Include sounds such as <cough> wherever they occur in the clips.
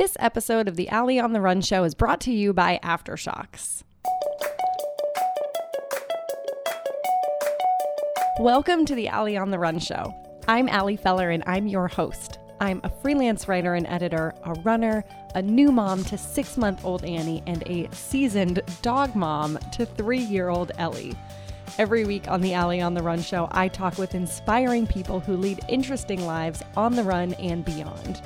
This episode of the Ali on the Run show is brought to you by Aftershocks. Welcome to the Ali on the Run show. I'm Ali Feller and I'm your host. I'm a freelance writer and editor, a runner, a new mom to six month old Annie, and a seasoned dog mom to three year old Ellie. Every week on the Ali on the Run show, I talk with inspiring people who lead interesting lives on the run and beyond.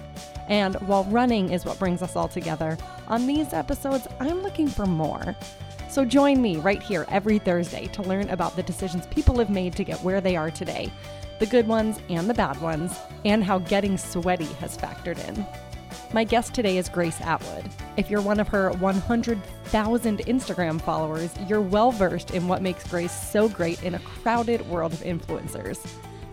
And while running is what brings us all together, on these episodes, I'm looking for more. So join me right here every Thursday to learn about the decisions people have made to get where they are today the good ones and the bad ones, and how getting sweaty has factored in. My guest today is Grace Atwood. If you're one of her 100,000 Instagram followers, you're well versed in what makes Grace so great in a crowded world of influencers.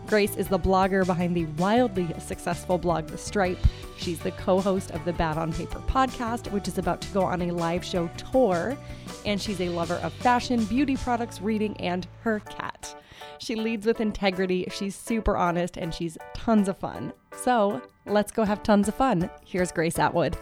Grace is the blogger behind the wildly successful blog The Stripe. She's the co host of the Bad on Paper podcast, which is about to go on a live show tour. And she's a lover of fashion, beauty products, reading, and her cat. She leads with integrity, she's super honest, and she's tons of fun. So let's go have tons of fun. Here's Grace Atwood.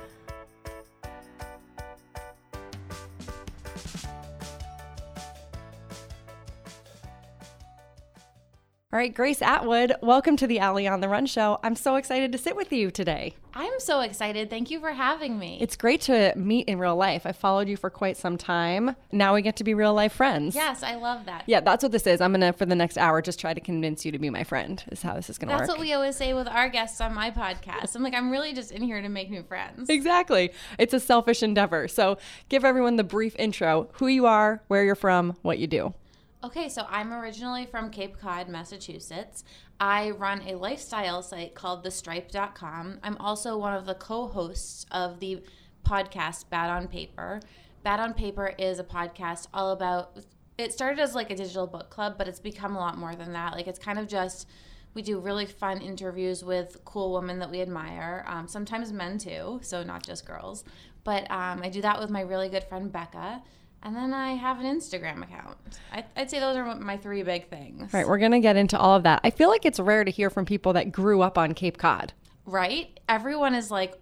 All right, Grace Atwood, welcome to the Ali on the Run show. I'm so excited to sit with you today. I'm so excited. Thank you for having me. It's great to meet in real life. I followed you for quite some time. Now we get to be real life friends. yes, I love that. Yeah, that's what this is. I'm going to, for the next hour, just try to convince you to be my friend, is how this is going to work. That's what we always say with our guests on my podcast. I'm like, I'm really just in here to make new friends. Exactly. It's a selfish endeavor. So give everyone the brief intro who you are, where you're from, what you do. Okay, so I'm originally from Cape Cod, Massachusetts. I run a lifestyle site called thestripe.com. I'm also one of the co hosts of the podcast Bad on Paper. Bad on Paper is a podcast all about, it started as like a digital book club, but it's become a lot more than that. Like, it's kind of just, we do really fun interviews with cool women that we admire, um, sometimes men too, so not just girls. But um, I do that with my really good friend Becca. And then I have an Instagram account. I, would say those are my three big things. Right, we're going to get into all of that. I feel like it's rare to hear from people that grew up on Cape Cod. Right? Everyone is like,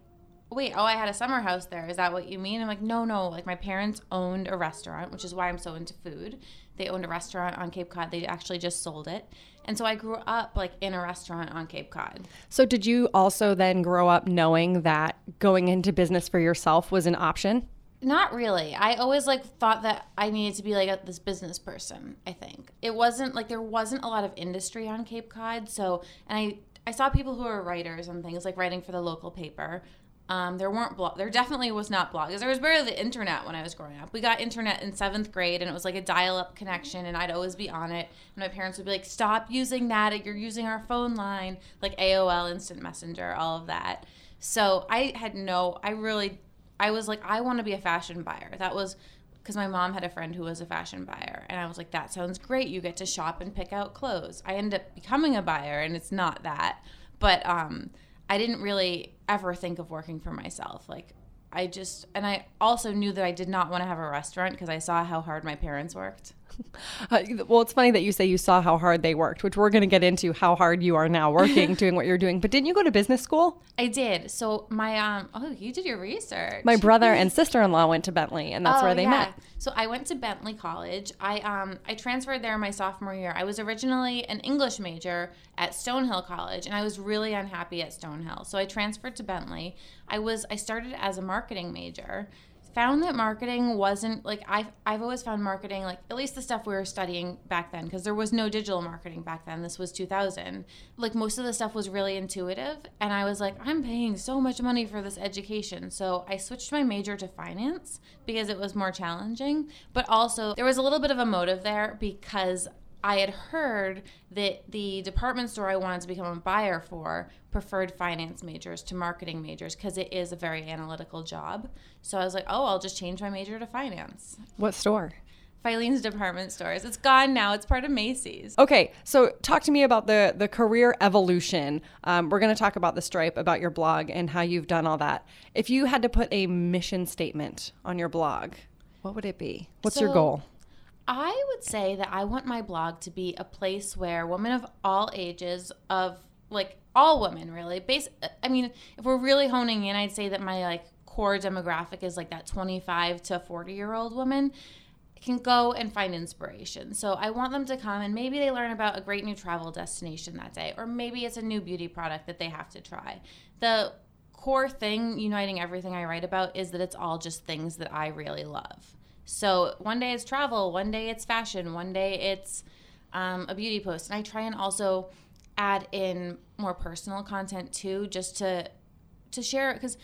wait, oh, I had a summer house there. Is that what you mean? I'm like, no, no. Like, my parents owned a restaurant, which is why I'm so into food. They owned a restaurant on Cape Cod. They actually just sold it. And so I grew up like in a restaurant on Cape Cod. So, did you also then grow up knowing that going into business for yourself was an option? Not really. I always like thought that I needed to be like a, this business person. I think it wasn't like there wasn't a lot of industry on Cape Cod. So, and I I saw people who were writers and things like writing for the local paper. Um, there weren't blog. There definitely was not blogs. There was barely the internet when I was growing up. We got internet in seventh grade, and it was like a dial-up connection, and I'd always be on it. And my parents would be like, "Stop using that! You're using our phone line, like AOL Instant Messenger, all of that." So I had no. I really I was like, I want to be a fashion buyer. That was because my mom had a friend who was a fashion buyer. And I was like, that sounds great. You get to shop and pick out clothes. I ended up becoming a buyer, and it's not that. But um, I didn't really ever think of working for myself. Like, I just, and I also knew that I did not want to have a restaurant because I saw how hard my parents worked. <laughs> Uh, well, it's funny that you say you saw how hard they worked, which we're going to get into how hard you are now working, <laughs> doing what you're doing. But didn't you go to business school? I did. So my um oh, you did your research. My brother and <laughs> sister-in-law went to Bentley, and that's oh, where they yeah. met. So I went to Bentley College. I um I transferred there my sophomore year. I was originally an English major at Stonehill College, and I was really unhappy at Stonehill. So I transferred to Bentley. I was I started as a marketing major found that marketing wasn't like I've, I've always found marketing like at least the stuff we were studying back then because there was no digital marketing back then this was 2000 like most of the stuff was really intuitive and i was like i'm paying so much money for this education. So i switched my major to finance because it was more challenging but also there was a little bit of a motive there because I had heard that the department store I wanted to become a buyer for preferred finance majors to marketing majors because it is a very analytical job. So I was like, oh, I'll just change my major to finance. What store? Filene's department stores. It's gone now. It's part of Macy's. Okay, so talk to me about the the career evolution. Um, we're going to talk about the Stripe, about your blog, and how you've done all that. If you had to put a mission statement on your blog, what would it be? What's your goal? I would say that I want my blog to be a place where women of all ages, of like all women really. Base I mean, if we're really honing in, I'd say that my like core demographic is like that 25 to 40 year old woman can go and find inspiration. So I want them to come and maybe they learn about a great new travel destination that day, or maybe it's a new beauty product that they have to try. The core thing uniting everything I write about is that it's all just things that I really love. So one day it's travel, one day it's fashion, one day it's um, a beauty post. And I try and also add in more personal content too, just to to share because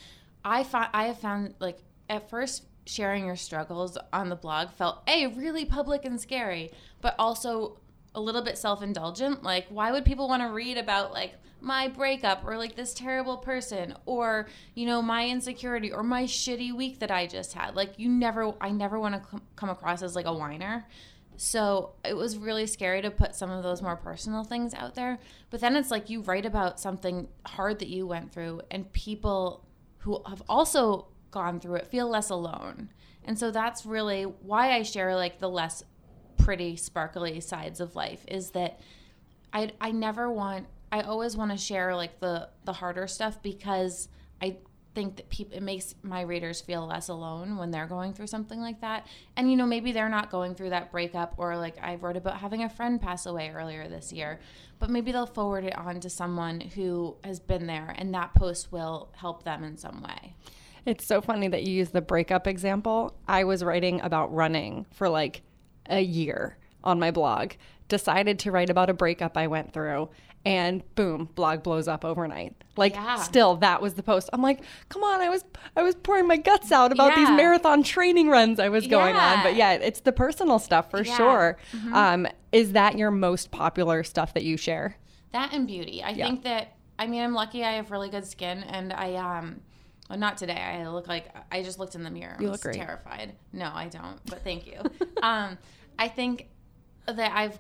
I find I have found like at first sharing your struggles on the blog felt a really public and scary, but also a little bit self-indulgent. Like why would people want to read about like my breakup or like this terrible person or you know my insecurity or my shitty week that I just had? Like you never I never want to come across as like a whiner. So it was really scary to put some of those more personal things out there. But then it's like you write about something hard that you went through, and people who have also gone through it feel less alone. And so that's really why I share like the less pretty, sparkly sides of life is that I I never want I always want to share like the the harder stuff because I think that people it makes my readers feel less alone when they're going through something like that. And you know maybe they're not going through that breakup or like i wrote about having a friend pass away earlier this year but maybe they'll forward it on to someone who has been there and that post will help them in some way. It's so funny that you use the breakup example. I was writing about running for like a year on my blog decided to write about a breakup i went through and boom, blog blows up overnight. Like yeah. still that was the post. I'm like, come on, I was I was pouring my guts out about yeah. these marathon training runs I was going yeah. on. But yeah, it's the personal stuff for sure. Mm-hmm. Um, is that your most popular stuff that you share? That and beauty. I think that I mean I'm lucky I have really good skin and I um well, not today. I look like I just looked in the mirror. You look great. Terrified. No, I don't. But thank you. <laughs> um, I think that I've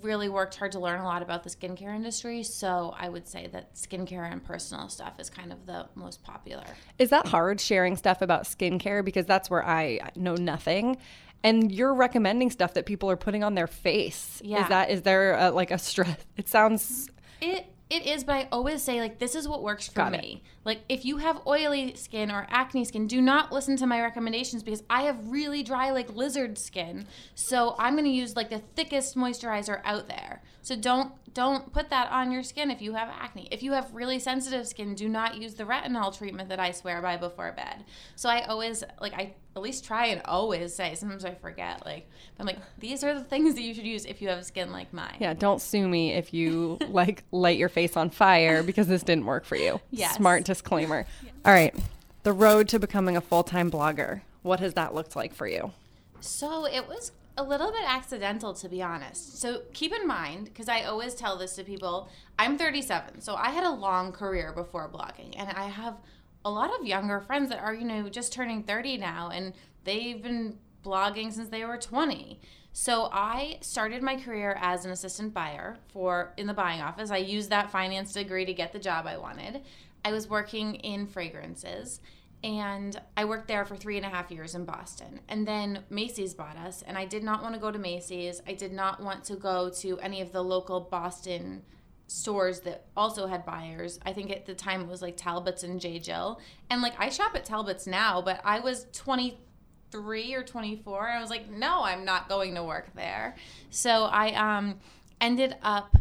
really worked hard to learn a lot about the skincare industry. So I would say that skincare and personal stuff is kind of the most popular. Is that hard sharing stuff about skincare? Because that's where I know nothing. And you're recommending stuff that people are putting on their face. Yeah. Is that is there a, like a stress? It sounds. It it is, but I always say like this is what works for Got me. It. Like if you have oily skin or acne skin, do not listen to my recommendations because I have really dry like lizard skin. So I'm going to use like the thickest moisturizer out there. So don't don't put that on your skin if you have acne. If you have really sensitive skin, do not use the retinol treatment that I swear by before bed. So I always like I at least try and always say. Sometimes I forget. Like I'm like these are the things that you should use if you have skin like mine. Yeah, don't sue me if you <laughs> like light your face on fire because this didn't work for you. Yes. Smart disclaimer. Yeah. All right. The road to becoming a full-time blogger. What has that looked like for you? So it was a little bit accidental to be honest. So keep in mind because I always tell this to people, I'm 37. So I had a long career before blogging and I have a lot of younger friends that are, you know, just turning 30 now and they've been blogging since they were 20. So I started my career as an assistant buyer for in the buying office. I used that finance degree to get the job I wanted. I was working in fragrances and I worked there for three and a half years in Boston. And then Macy's bought us, and I did not want to go to Macy's. I did not want to go to any of the local Boston stores that also had buyers. I think at the time it was like Talbot's and J. Jill. And like I shop at Talbot's now, but I was 23 or 24. And I was like, no, I'm not going to work there. So I um, ended up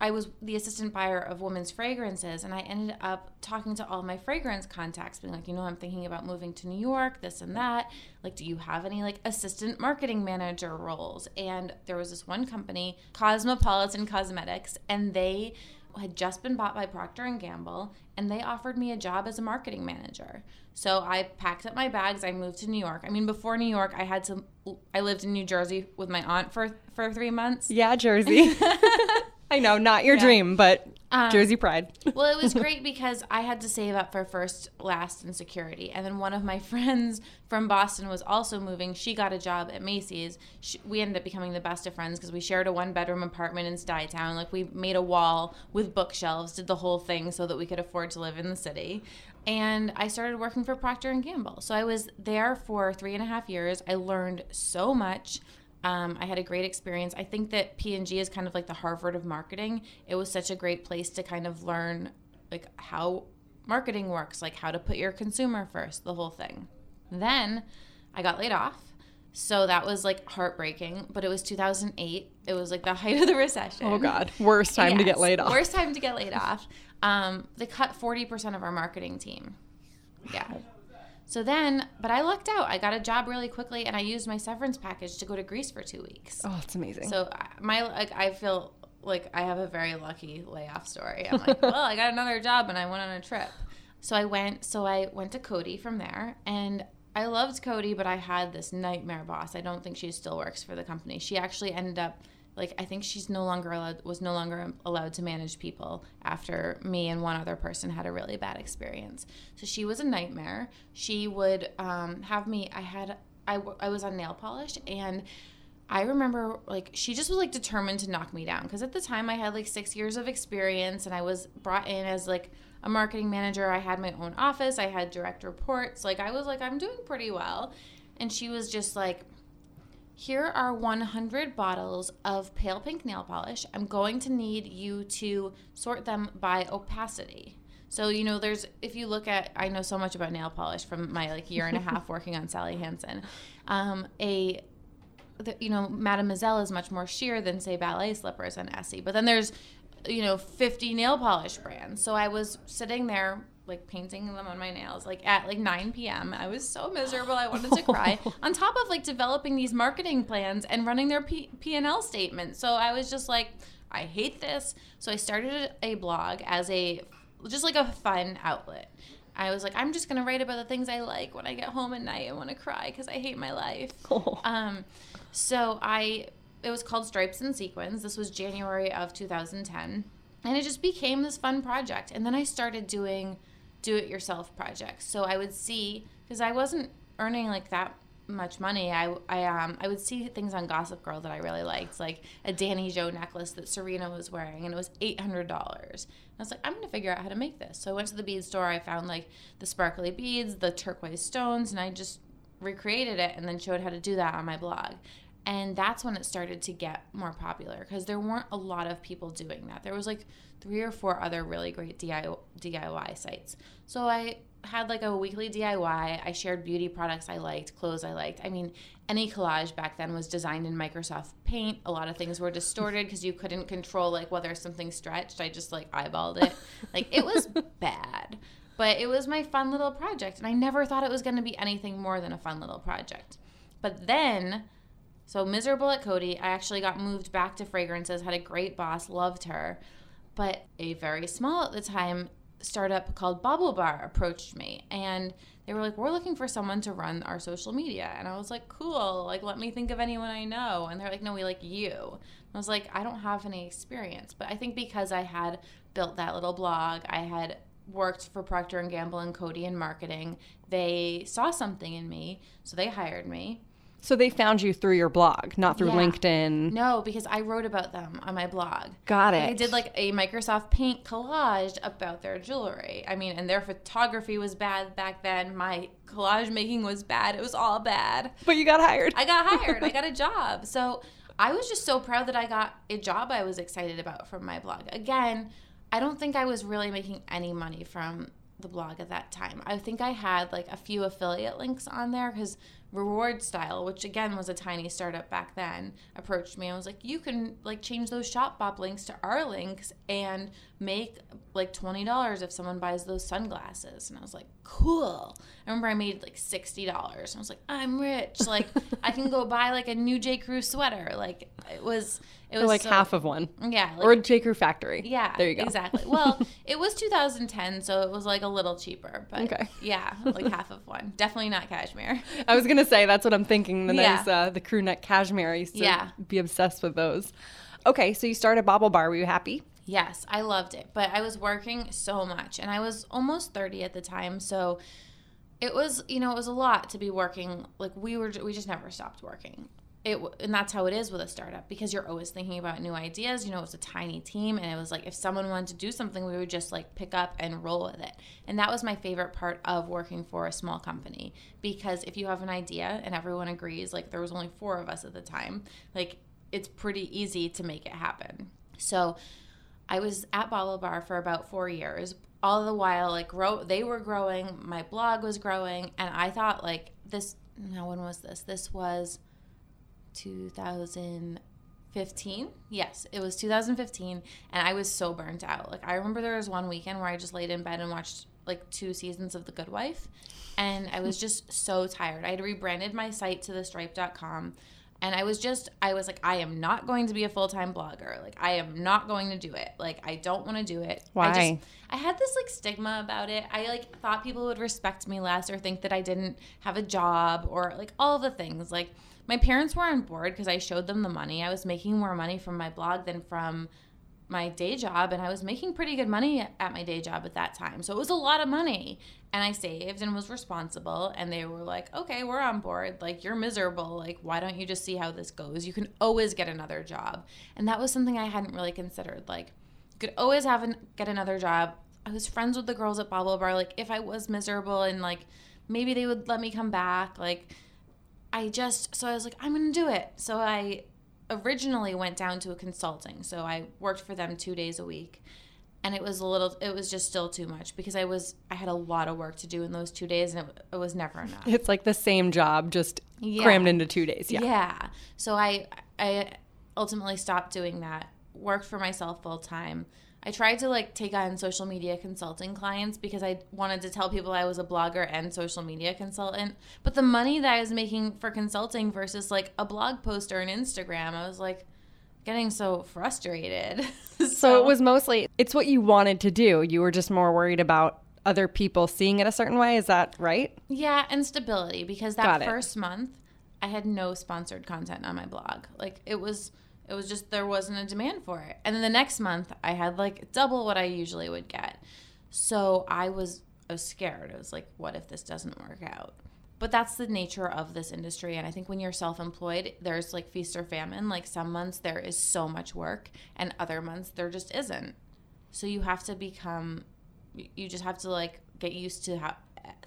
I was the assistant buyer of women's fragrances, and I ended up talking to all my fragrance contacts, being like, you know, I'm thinking about moving to New York, this and that. Like, do you have any like assistant marketing manager roles? And there was this one company, Cosmopolitan Cosmetics, and they had just been bought by Procter and Gamble, and they offered me a job as a marketing manager. So I packed up my bags. I moved to New York. I mean, before New York, I had to. I lived in New Jersey with my aunt for for three months. Yeah, Jersey. <laughs> I know, not your yeah. dream, but um, Jersey pride. <laughs> well, it was great because I had to save up for first, last, and security. And then one of my <laughs> friends from Boston was also moving. She got a job at Macy's. She, we ended up becoming the best of friends because we shared a one bedroom apartment in Stuytown. Like we made a wall with bookshelves, did the whole thing so that we could afford to live in the city. And I started working for Procter and Gamble. So I was there for three and a half years. I learned so much Um, I had a great experience. I think that P&G is kind of like the Harvard of marketing. It was such a great place to kind of learn like how marketing works, like how to put your consumer first, the whole thing. Then I got laid off. So that was like heartbreaking, but it was 2008. It was like the <laughs> height of the recession. Oh God, worst time to get laid off. Worst time to get laid off. Um, they cut 40% of our marketing team. Yeah. So then, but I lucked out. I got a job really quickly, and I used my severance package to go to Greece for two weeks. Oh, it's amazing. So uh, my like, I feel like I have a very lucky layoff story. I'm like, <laughs> well, I got another job, and I went on a trip. So I went. So I went to Coty from there, and I loved Coty, but I had this nightmare boss. I don't think she still works for the company. She actually ended up like I think she's no longer allowed was no longer allowed to manage people after me and one other person had a really bad experience. So she was a nightmare. She would um, have me. I had I, I was on nail polish and. I remember like she just was like determined to knock me down because at the time I had like six years of experience and I was brought in as like a marketing manager. I had my own office, I had direct reports. Like I was like, I'm doing pretty well. And she was just like, here are 100 bottles of pale pink nail polish. I'm going to need you to sort them by opacity. So, you know, there's, if you look at, I know so much about nail polish from my like year and a half <laughs> working on Sally Hansen. Um, a, the, you know, Mademoiselle is much more sheer than say ballet slippers and Essie. But then there's, you know, 50 nail polish brands. So I was sitting there like painting them on my nails like at like 9 p.m. I was so miserable. I wanted to <laughs> cry. on top of like developing these marketing plans and running their P- P&L statement. So I was just like I hate this. So I started a blog as a just like a fun outlet. I was like I'm just going to write about the things I like when I get home at night and want to cry cuz I hate my life. <laughs> Oh. Um so I it was called Stripes and Sequins. This was January of 2010. And it just became this fun project. And then I started doing do it yourself projects. So I would see because I wasn't earning like that much money. I I um I would see things on Gossip Girl that I really liked, like a Dannijo necklace that Serena was wearing, and it was eight hundred dollars. I was like, I'm gonna figure out how to make this. So I went to the bead store. I found like the sparkly beads, the turquoise stones, and I just recreated it and then showed how to do that on my blog. And that's when it started to get more popular because there weren't a lot of people doing that. There was like three or four other really great DIY, DIY sites. So I had like a weekly DIY. I shared beauty products I liked, clothes I liked. I mean, any collage back then was designed in Microsoft Paint. A lot of things were distorted because you couldn't control like whether something stretched. I just like eyeballed it. like it was <laughs> bad. But it was my fun little project and I never thought it was going to be anything more than a fun little project. But then so miserable at Coty, I actually got moved back to fragrances, had a great boss, loved her. But a very small at the time startup called BaubleBar approached me and they were like, We're looking for someone to run our social media. And I was like, Cool, like let me think of anyone I know. And they're like, No, we like you. And I was like, I don't have any experience. But I think because I had built that little blog, I had worked for Procter and Gamble and Coty in marketing, they saw something in me, so they hired me. So they found you through your blog, not through Yeah. LinkedIn. No, because I wrote about them on my blog. Got it. I did like a Microsoft Paint collage about their jewelry. I mean, and their photography was bad back then. My collage making was bad. It was all bad. But you got hired. I got hired. I got a <laughs> job. So I was just so proud that I got a job I was excited about from my blog. Again, I don't think I was really making any money from the blog at that time. I think I had like a few affiliate links on there because Reward Style, which again was a tiny startup back then, approached me and was like, "You can like change those Shopbop links to our links and make like twenty dollars if someone buys those sunglasses." And I was like, "Cool." I remember I made like sixty dollars. I was like, "I'm rich. Like I can go buy like a new J Crew sweater." Like it was, it was like so- half of one. yeah, like, or a J. Crew factory. yeah, There you go. Exactly. <laughs> Well, it was 2010, so it was like a little cheaper, but Okay. yeah, like half of one. Definitely not cashmere. I was gonna say that's what I'm thinking. The Yeah. nice, uh, the crew neck cashmere. I used to Yeah. be obsessed with those. Okay, so you started BaubleBar. Were you happy? Yes, I loved it, but I was working so much, and I was almost 30 at the time, so it was you know it was a lot to be working. Like we were, we just never stopped working. It and that's how it is with a startup because you're always thinking about new ideas you know it was a tiny team and it was like if someone wanted to do something we would just like pick up and roll with it. And that was my favorite part of working for a small company because if you have an idea and everyone agrees like there was only four of us at the time like it's pretty easy to make it happen. So i was at BaubleBar for about four years all the while like grow they were growing my blog was growing and i thought like this now when was this this was 2015. Yes, it was 2015, and I was so burnt out. Like I remember there was one weekend where I just laid in bed and watched like two seasons of The Good Wife, and I was just so tired. I had rebranded my site to thestripe.com. And I was just, I was like, I am not going to be a full time blogger. Like, I am not going to do it. Like, I don't want to do it. Why? I, just, I had this like stigma about it. I like thought people would respect me less or think that I didn't have a job or like all the things. Like, my parents were on board because I showed them the money. I was making more money from my blog than from my day job and I was making pretty good money at my day job at that time. So it was a lot of money and I saved and was responsible and they were like, "Okay, we're on board. Like you're miserable. Like why don't you just see how this goes? You can always get another job." And that was something I hadn't really considered. Like you could always have an, get another job. I was friends with the girls at BaubleBar like if I was miserable and like maybe they would let me come back like I just so I was like I'm going to do it. So I originally went down to a consulting. So I worked for them 2 days a week. And it was a little it was just still too much because I was I had a lot of work to do in those 2 days and it, it was never <laughs> enough. It's like the same job just Yeah. crammed into 2 days. Yeah. Yeah. So I I ultimately stopped doing that. Worked for myself full time. I tried to like take on social media consulting clients because I wanted to tell people I was a blogger and social media consultant. But the money that I was making for consulting versus like a blog post or an Instagram, I was like getting so frustrated. <laughs> So it was mostly it's what you wanted to do. You were just more worried about other people seeing it a certain way. Is that right? Yeah, and stability because that first month I had no sponsored content on my blog. Like it was it was just there wasn't a demand for it. And then the next month I had like double what I usually would get. So I was I was scared. I was like what if this doesn't work out? But that's the nature of this industry and I think when you're self-employed there's like feast or famine. Like some months there is so much work and other months there just isn't. So you have to become you just have to like get used to how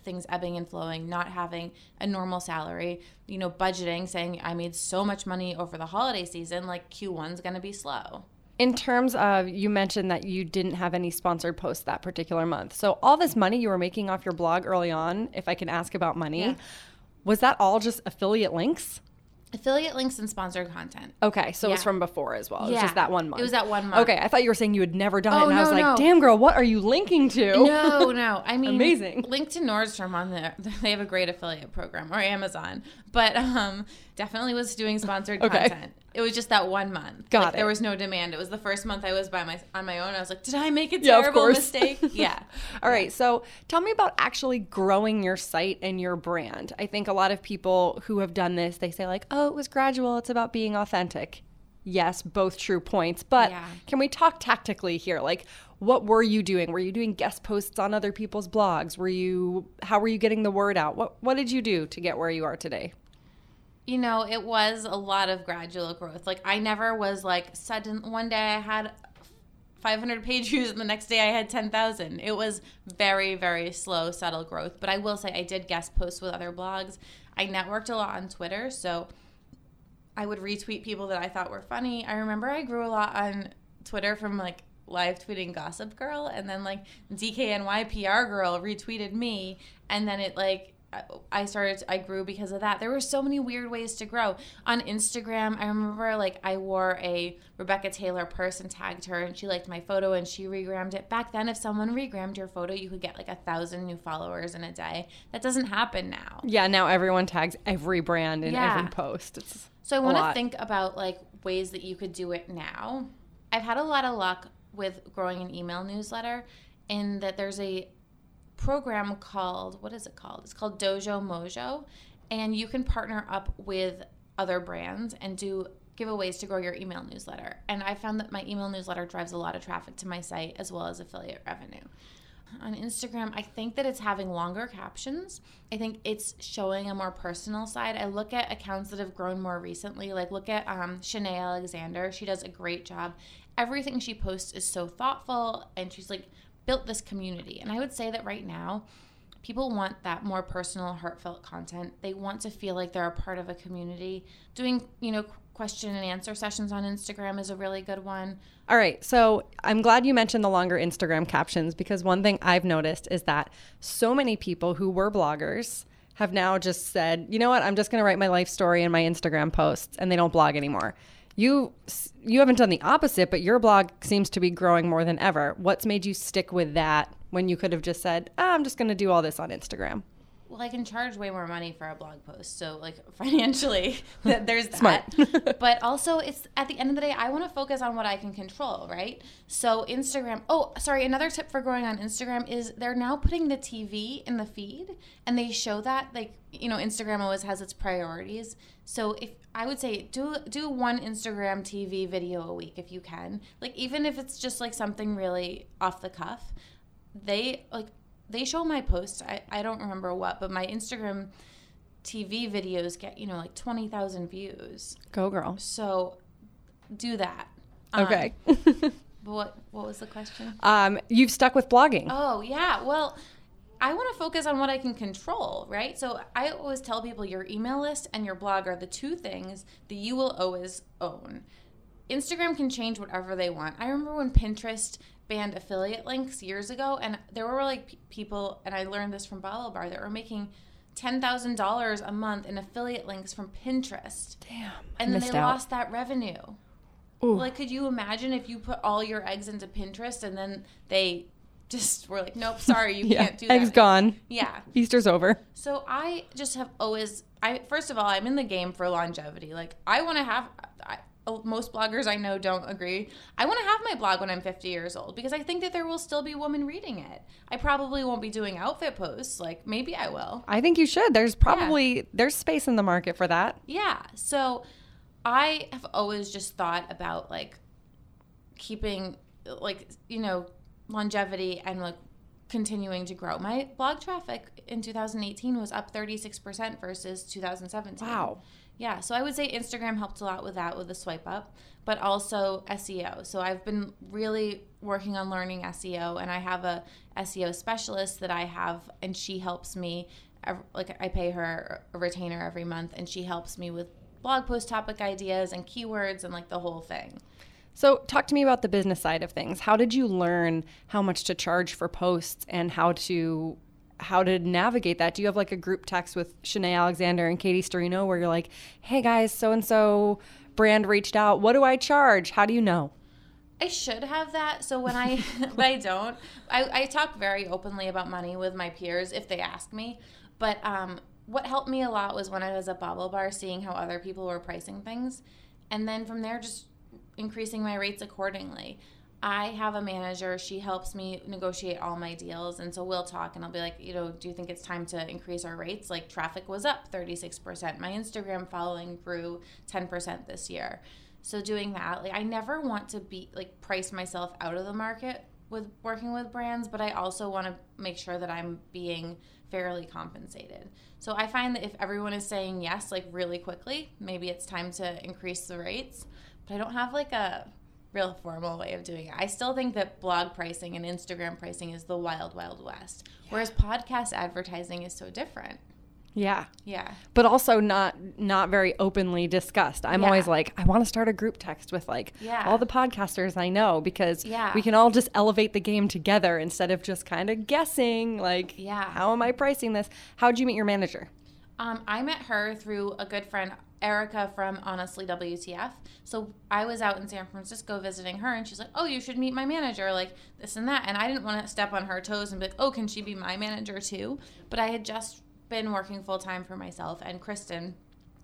things ebbing and flowing, not having a normal salary, you know, budgeting, saying I made so much money over the holiday season, like Q1's going to be slow. In terms of you mentioned that you didn't have any sponsored posts that particular month. So all this money you were making off your blog early on, if I can ask about money, Yeah. was that all just affiliate links? Affiliate links and sponsored content. Okay, so it was from before as well. It was Yeah. just that one month. It was that one month. Okay, I thought you were saying you had never done it, Oh, and I was no, like, no. "Damn, girl, what are you linking to?" No, no. I <laughs> mean, Amazing. Link to Nordstrom on there. <laughs> They have a great affiliate program, or Amazon. But um, definitely was doing sponsored Okay. content. It was just that one month. Got Like, There was no demand. It was the first month I was by my on my own. I was like, did I make a Yeah, terrible course. mistake? <laughs> Yeah. All right, so tell me about actually growing your site and your brand. I think a lot of people who have done this, they say like, "Oh, it was gradual. It's about being authentic." Yes, both true points. But Yeah. can we talk tactically here? Like, what were you doing? Were you doing guest posts on other people's blogs? Were you how were you getting the word out? What what did you do to get where you are today? You know, it was a lot of gradual growth. Like I never was like sudden one day I had 500 page views and the next day I had 10,000. It was very very slow subtle growth, but I will say I did guest posts with other blogs. I networked a lot on Twitter, so I would retweet people that I thought were funny. I remember I grew a lot on Twitter from like live tweeting Gossip Girl, and then like DKNY PR Girl retweeted me, and then it like I- I started I grew because of that. There were so many weird ways to grow. On Instagram, I remember like I wore a Rebecca Taylor purse and tagged her and she liked my photo and she regrammed it. Back then if someone regrammed your photo, you could get like a thousand new followers in a day. That doesn't happen now. Yeah, now everyone tags every brand in Yeah. every post. It's So I want to think about like ways that you could do it now. I've had a lot of luck with growing an email newsletter in that there's a program called what is it called? It's called Dojo Mojo and you can partner up with other brands and do giveaways to grow your email newsletter. And I found that my email newsletter drives a lot of traffic to my site as well as affiliate revenue. On Instagram, I think that it's having longer captions. I think it's showing a more personal side. I look at accounts that have grown more recently. Like look at um, Shanae Alexander. She does a great job. Everything she posts is so thoughtful, and she's like built this community. And I would say that right now, people want that more personal, heartfelt content. They want to feel like they're a part of a community. Doing, you know, question and answer sessions on Instagram is a really good one. All right. So I'm glad you mentioned the longer Instagram captions because one thing I've noticed is that so many people who were bloggers have now just said, you know what, I'm just going to write my life story in my Instagram posts and they don't blog anymore. You you haven't done the opposite, but your blog seems to be growing more than ever. What's made you stick with that when you could have just said, oh, I'm just going to do all this on Instagram? Well, I can charge way more money for a blog post. So, like, <laughs> financially, <laughs> there's that. <laughs> But also, it's at the end of the day, I want to focus on what I can control, right? So, Instagram, oh, sorry, another tip for growing on Instagram is they're now putting the TV in the feed and they show that, like, you know, Instagram always has its priorities. So, if I would say do do one Instagram TV video a week if you can. Like even if it's just like something really off the cuff, they like they show my posts. I, I don't remember what, but my Instagram TV videos get, you know, like 20,000 views. Go girl. So do that. Okay. <laughs> Um, what what was the question? Um, you've stuck with blogging. Oh, yeah. Well, I want to focus on what I can control, right? So I always tell people your email list and your blog are the two things that you will always own. Instagram can change whatever they want. I remember when Pinterest banned affiliate links years ago, and there were like people, and I learned this from BaubleBar that were making ten thousand dollars a month in affiliate links from Pinterest. Damn. and then they out. lost that revenue. Ooh. Like, could you imagine if you put all your eggs into Pinterest and then they just were like, "Nope, sorry, you <laughs> yeah. can't do that." Eggs gone. Yeah. Easter's over. So I just have always I first of all, I'm in the game for longevity. Like I want to have I, most bloggers I know don't agree. I want to have my blog when I'm 50 years old because I think that there will still be women reading it. I probably won't be doing outfit posts, like maybe I will. I think you should. There's probably there's space in the market for that. Yeah. So I have always just thought about like keeping like, you know, longevity and like continuing to grow. My blog traffic in 2018 was up 36% versus 2017. Wow. Yeah, so I would say Instagram helped a lot with that with the swipe up, but also SEO. So I've been really working on learning SEO and I have a SEO specialist that I have and she helps me like I pay her a retainer every month and she helps me with blog post topic ideas and keywords and like the whole thing. So, talk to me about the business side of things. How did you learn how much to charge for posts and how to how to navigate that? Do you have like a group text with Shanae Alexander and Katie Sturino where you're like, "Hey guys, so and so brand reached out. What do I charge? How do you know?" I should have that. So when I, <laughs> but I don't. I, I talk very openly about money with my peers if they ask me. But um, what helped me a lot was when I was at BaubleBar, seeing how other people were pricing things, and then from there just increasing my rates accordingly. I have a manager. She helps me negotiate all my deals. And so we'll talk and I'll be like, you know, do you think it's time to increase our rates? Like traffic was up 36%. My Instagram following grew 10% this year. So doing that, like I never want to be like price myself out of the market with working with brands, but I also want to make sure that I'm being fairly compensated. So I find that if everyone is saying yes like really quickly, maybe it's time to increase the rates. But I don't have like a real formal way of doing it. I still think that blog pricing and Instagram pricing is the wild wild west, whereas podcast advertising is so different. Yeah. Yeah. But also not not very openly discussed. I'm Yeah. always like, I want to start a group text with like Yeah. all the podcasters I know because Yeah. we can all just elevate the game together instead of just kind of guessing like Yeah. how am I pricing this? How'd you meet your manager? Um, I met her through a good friend, Erica from Honestly WTF. So I was out in San Francisco visiting her, and she's like, "Oh, you should meet my manager," like this and that. And I didn't want to step on her toes and be like, "Oh, can she be my manager too?" But I had just been working full time for myself, and Kristen.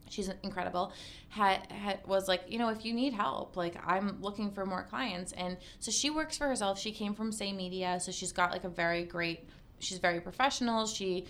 She's incredible. Had, had was like, you know, if you need help, like I'm looking for more clients, and so she works for herself. She came from Say Media, so she's got like a very great. She's very professional. She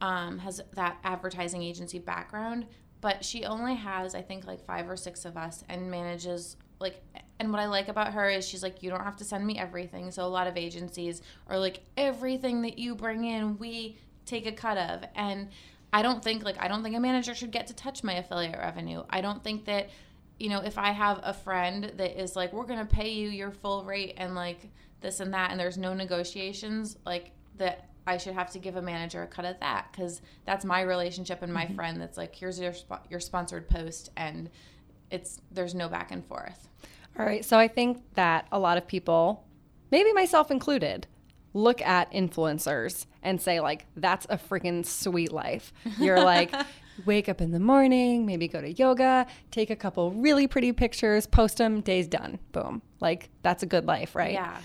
um, has that advertising agency background, but she only has, I think, like five or six of us and manages like And what I like about her is she's like, you don't have to send me everything. So a lot of agencies are like, everything that you bring in, we take a cut of. And I don't think like I don't think a manager should get to touch my affiliate revenue. I don't think that you know, if I have a friend that is like, we're gonna pay you your full rate and like this and that, and there's no negotiations, like that I should have to give a manager a cut of that because that's my relationship and my mm-hmm. friend. That's like, here's your sp- your sponsored post, and it's there's no back and forth. All right, so I think that a lot of people, maybe myself included, look at influencers and say like, that's a freaking sweet life. You're like, <laughs> wake up in the morning, maybe go to yoga, take a couple really pretty pictures, post them, day's done. Boom. Like that's a good life, right? Yeah.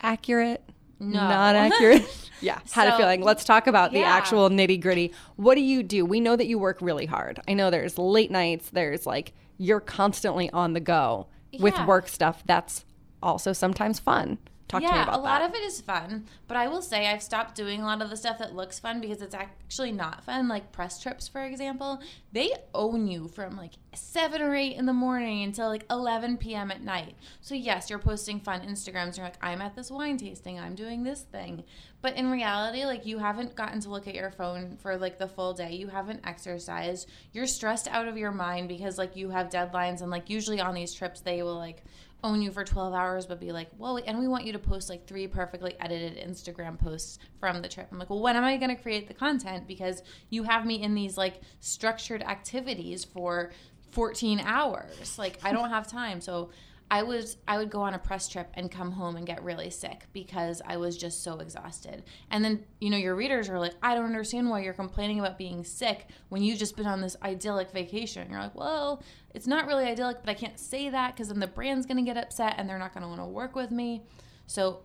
Accurate? No. Not <laughs> accurate. yeah. <laughs> Had so, a feeling. Let's talk about yeah. the actual nitty gritty. What do you do? We know that you work really hard. I know there's late nights, there's like you're constantly on the go yeah. with work stuff. That's also sometimes fun. Talk yeah, to me about a lot that. of it is fun, but I will say I've stopped doing a lot of the stuff that looks fun because it's actually not fun. Like press trips, for example, they own you from like seven or eight in the morning until like 11 p.m. at night. So yes, you're posting fun Instagrams. You're like, I'm at this wine tasting. I'm doing this thing. But in reality, like you haven't gotten to look at your phone for like the full day. You haven't exercised. You're stressed out of your mind because like you have deadlines and like usually on these trips they will like own you for 12 hours but be like well and we want you to post like three perfectly edited instagram posts from the trip. I'm like well when am i going to create the content? Because you have me in these like structured activities for 14 hours. Like i don't have time. So I was I would go on a press trip and come home and get really sick because I was just so exhausted. And then, you know, your readers are like, "I don't understand why you're complaining about being sick when you've just been on this idyllic vacation." You're like, "Well, it's not really idyllic, but I can't say that cuz then the brand's going to get upset and they're not going to want to work with me." So,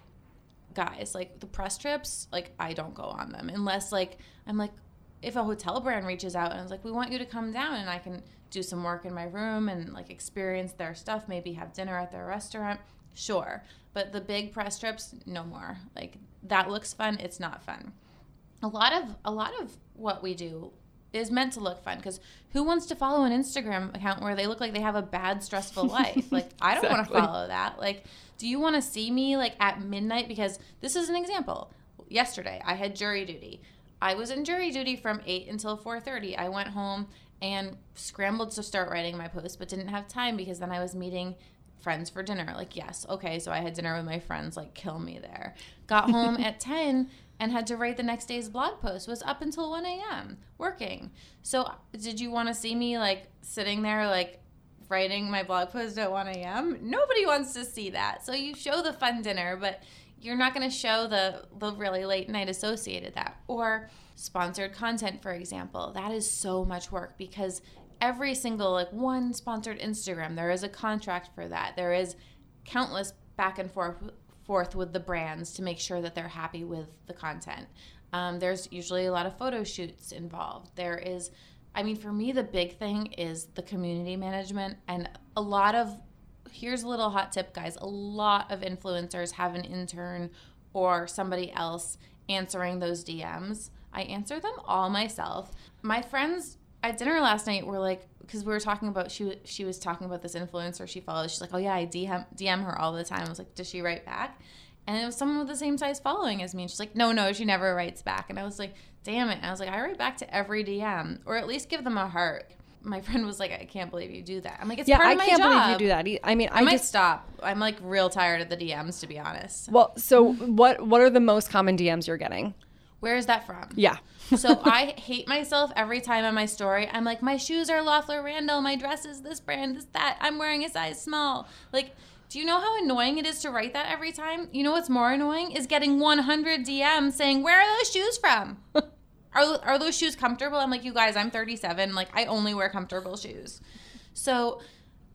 guys, like the press trips, like I don't go on them unless like I'm like if a hotel brand reaches out and is like, "We want you to come down," and I can do some work in my room and like experience their stuff, maybe have dinner at their restaurant, sure. But the big press trips, no more. Like that looks fun, it's not fun. A lot of a lot of what we do is meant to look fun because who wants to follow an Instagram account where they look like they have a bad, stressful life? like, I don't exactly. want to follow that. Like, do you want to see me like at midnight? Because this is an example. Yesterday, I had jury duty. I was in jury duty from 8 until 4:30. I went home and scrambled to start writing my post, but didn't have time because then I was meeting friends for dinner. Like, yes, okay, so I had dinner with my friends, like, kill me there. Got <laughs> home at 10 and had to write the next day's blog post, was up until 1 a.m. working. So, did you want to see me, like, sitting there, like, writing my blog post at 1 a.m.? Nobody wants to see that. So, you show the fun dinner, but you're not going to show the, the really late night associated that. Or, sponsored content for example that is so much work because every single like one sponsored instagram there is a contract for that. There is countless back and forth forth with the brands to make sure that they're happy with the content. Um, there's usually a lot of photo shoots involved. There is i mean for me the big thing is the community management and a lot of here's a little hot tip guys a lot of influencers have an intern or somebody else answering those dms I answer them all myself. My friends at dinner last night were like, because we were talking about she she was talking about this influencer she follows. She's like, oh yeah, I DM DM her all the time. I was like, does she write back? And it was someone with the same size following as me. And she's like, no, no, she never writes back. And I was like, damn it. And I was like, I write back to every DM, or at least give them a heart. My friend was like, I can't believe you do that. I'm like, it's yeah, part I of my can't job. believe you do that. I mean, I, I might just stop. I'm like real tired of the DMs, to be honest. Well, so what? What are the most common DMs you're getting? Where is that from? Yeah. <laughs> so I hate myself every time on my story. I'm like, my shoes are Loeffler Randall, my dress is this brand, this that. I'm wearing a size small. Like, do you know how annoying it is to write that every time? You know what's more annoying is getting 100 DMs saying, "Where are those shoes from?" <laughs> are are those shoes comfortable? I'm like, you guys, I'm 37. Like, I only wear comfortable shoes. So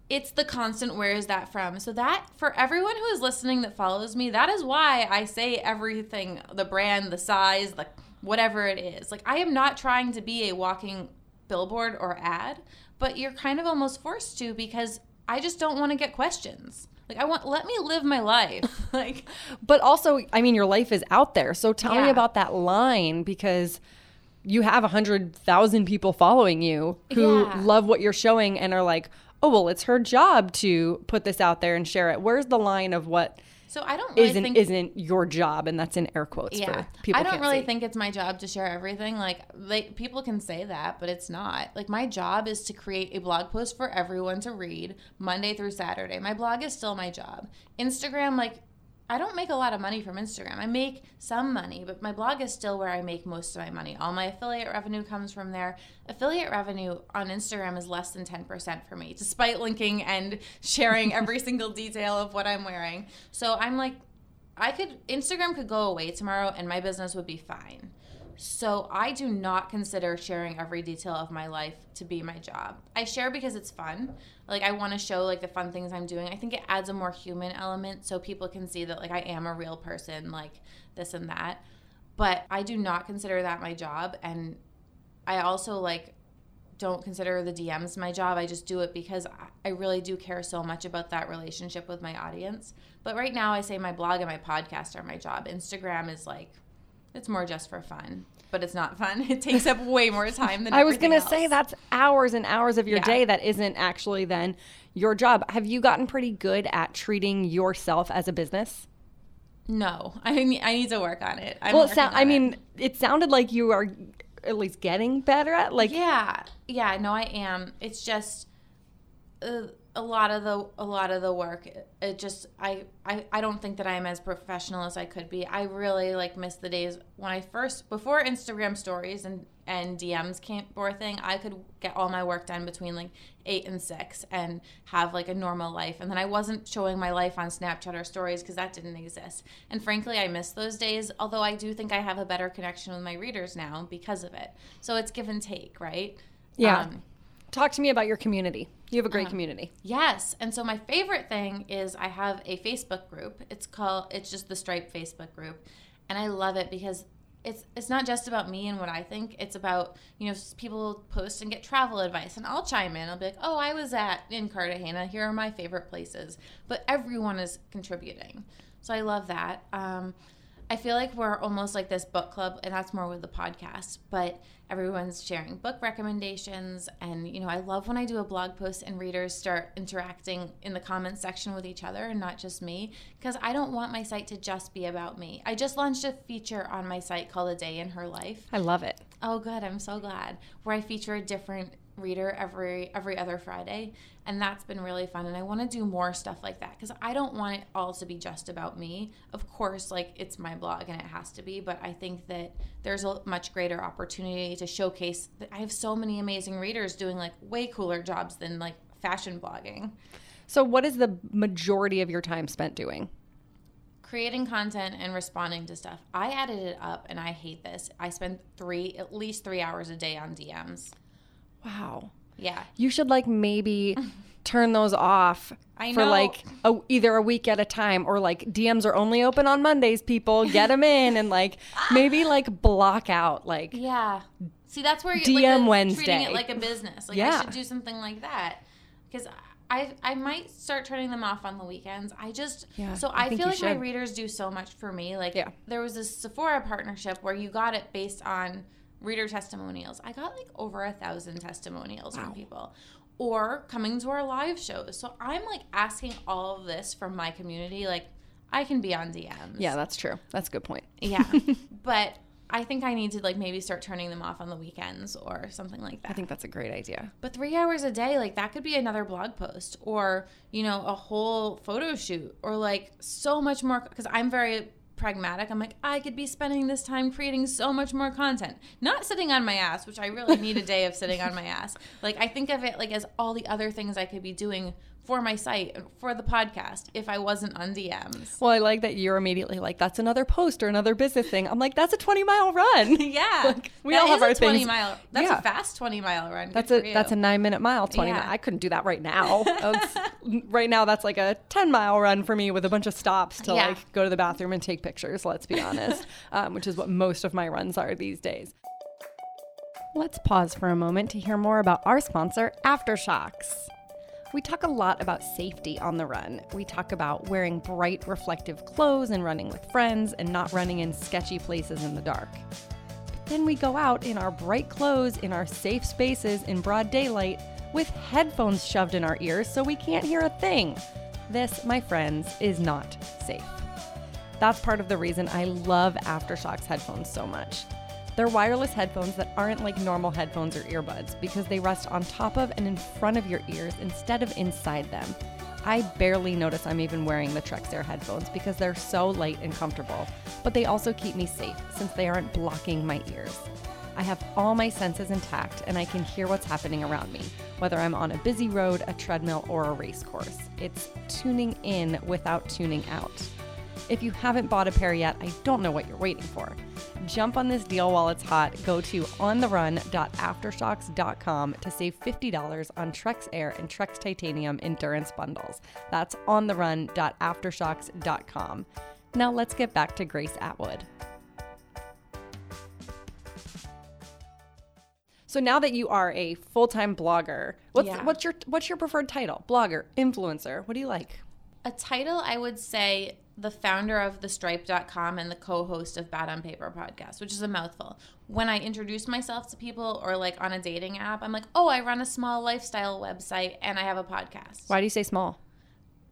it's the constant where is that from so that for everyone who is listening that follows me that is why i say everything the brand the size the whatever it is. Like I am not trying to be a walking billboard or ad, but you're kind of almost forced to because I just don't want to get questions. Like I want let me live my life. <laughs> like but also, I mean your life is out there. So tell yeah. me about that line because you have a hundred thousand people following you who yeah. love what you're showing and are like, oh, well, it's her job to put this out there and share it. Where's the line of what So I don't really isn't think isn't your job? And that's in air quotes yeah. for people I don't really see. think it's my job to share everything. Like they, people can say that, but it's not. Like my job is to create a blog post for everyone to read Monday through Saturday. My blog is still my job. Instagram like I don't make a lot of money from Instagram. I make some money, but my blog is still where I make most of my money. All my affiliate revenue comes from there. Affiliate revenue on Instagram is less than 10% for me, despite linking and <laughs> sharing <laughs> every single detail of what I'm wearing. So I'm like, I could, Instagram could go away tomorrow and my business would be fine. So I do not consider sharing every detail of my life to be my job. I share because it's fun. Like I want to show like the fun things I'm doing. I think it adds a more human element so people can see that like I am a real person, like this and that. But I do not consider that my job and I also like don't consider the DMs my job. I just do it because I- really do care so much about that relationship with my audience. But right now I say my blog and my podcast are my job. Instagram is like it's more just for fun, but it's not fun. <laughs> It takes up way more time than I was going to say that's hours and hours of your Yeah. day that isn't actually then your job. Have you gotten pretty good at treating yourself as a business? No, I need, I need to work on it. I'm well, it working sound, on I it. mean, it sounded like you are at least getting better at like yeah, yeah. No, I am. It's just uh, a lot of the a lot of the work. It, just I, I I don't think that I am as professional as I could be. I really like miss the days when I first before Instagram stories and and DMs came were a thing. I could get all my work done between like eight and six and have like a normal life. And then I wasn't showing my life on Snapchat or stories because that didn't exist. And frankly, I miss those days. Although I do think I have a better connection with my readers now because of it. So it's give and take, right? Yeah. Um, Talk to me about your community. You have a great Uh-huh. community. Yes, and so my favorite thing is I have a Facebook group. It's called it's just the Stripe Facebook group, and I love it because it's it's not just about me and what I think. It's about you know people post and get travel advice, and I'll chime in. I'll be like, oh, I was at in Cartagena. Here are my favorite places, but everyone is contributing, so I love that. Um, I feel like we're almost like this book club, and that's more with the podcast, but everyone's sharing book recommendations. And, you know, I love when I do a blog post and readers start interacting in the comments section with each other and not just me, because I don't want my site to just be about me. I just launched a feature on my site called A Day in Her Life. I love it. Oh, good. I'm so glad. Where I feature a different reader every every other Friday, and that's been really fun. And I want to do more stuff like that because I don't want it all to be just about me. Of course, like it's my blog and it has to be, but I think that there's a much greater opportunity to showcase. That I have so many amazing readers doing like way cooler jobs than like fashion blogging. So, what is the majority of your time spent doing? creating content and responding to stuff. I added it up and I hate this. I spend 3 at least 3 hours a day on DMs. Wow. Yeah. You should like maybe <laughs> turn those off I for know. like a, either a week at a time or like DMs are only open on Mondays, people get them in and like <laughs> maybe like block out like Yeah. See, that's where you DM like, the- treating Wednesday. it like a business. Like Yeah. I should do something like that because I I might start turning them off on the weekends. I just Yeah, so I I, feel like my readers do so much for me. Like Yeah. there was this Sephora partnership where you got it based on reader testimonials. I got like over a thousand testimonials from people. Or coming to our live shows. So I'm like asking all of this from my community. Like I can be on DMs. Yeah, that's true. That's a good point. Yeah. <laughs> but I think I need to like maybe start turning them off on the weekends or something like that. I think that's a great idea. But three hours a day, like that could be another blog post or, you know, a whole photo shoot or like so much more. Cause I'm very pragmatic. I'm like, I could be spending this time creating so much more content, not sitting on my ass, which I really need a day of sitting on my <laughs> ass. Like, I think of it like as all the other things I could be doing for my site, for the podcast, if I wasn't on DMs. Well, I like that you're immediately like, that's another post or another business thing. I'm like, that's a 20 mile run. <laughs> Yeah, <laughs> Like, we all have our a twenty things. mile. That's Yeah. a fast twenty mile run. That's Good a that's a nine minute mile, twenty. Yeah. Mile. I couldn't do that right now. <laughs> Right now, that's like a ten mile run for me with a bunch of stops to Yeah. like go to the bathroom and take pictures. Let's be honest, um, which is what most of my runs are these days. Let's pause for a moment to hear more about our sponsor, Aftershokz. We talk a lot about safety on the run. We talk about wearing bright, reflective clothes and running with friends and not running in sketchy places in the dark. Then we go out in our bright clothes, in our safe spaces, in broad daylight, with headphones shoved in our ears so we can't hear a thing. This, my friends, is not safe. That's part of the reason I love Aftershokz headphones so much. They're wireless headphones that aren't like normal headphones or earbuds because they rest on top of and in front of your ears instead of inside them. I barely notice I'm even wearing the Trekz Air headphones because they're so light and comfortable, but they also keep me safe since they aren't blocking my ears. I have all my senses intact and I can hear what's happening around me, whether I'm on a busy road, a treadmill, or a race course. It's tuning in without tuning out. If you haven't bought a pair yet, I don't know what you're waiting for. Jump on this deal while it's hot. Go to ontherun.aftershokz.com to save $50 on Trekz Air and Trekz Titanium Endurance bundles. That's ontherun.aftershokz.com. Now let's get back to Grace Atwood. So now that you are a full-time blogger, what's Yeah. what's your what's your preferred title? Blogger, influencer. What do you like? A title, I would say the founder of thestripe.com and the co-host of Bad on Paper podcast, which is a mouthful. When I introduce myself to people or like on a dating app, I'm like, "Oh, I run a small lifestyle website and I have a podcast." Why do you say small?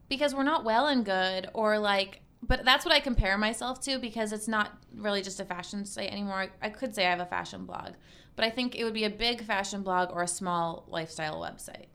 Because we're not well and good or like but that's what I compare myself to because it's not really just a fashion site anymore. I, I could say I have a fashion blog, but I think it would be a big fashion blog or a small lifestyle website.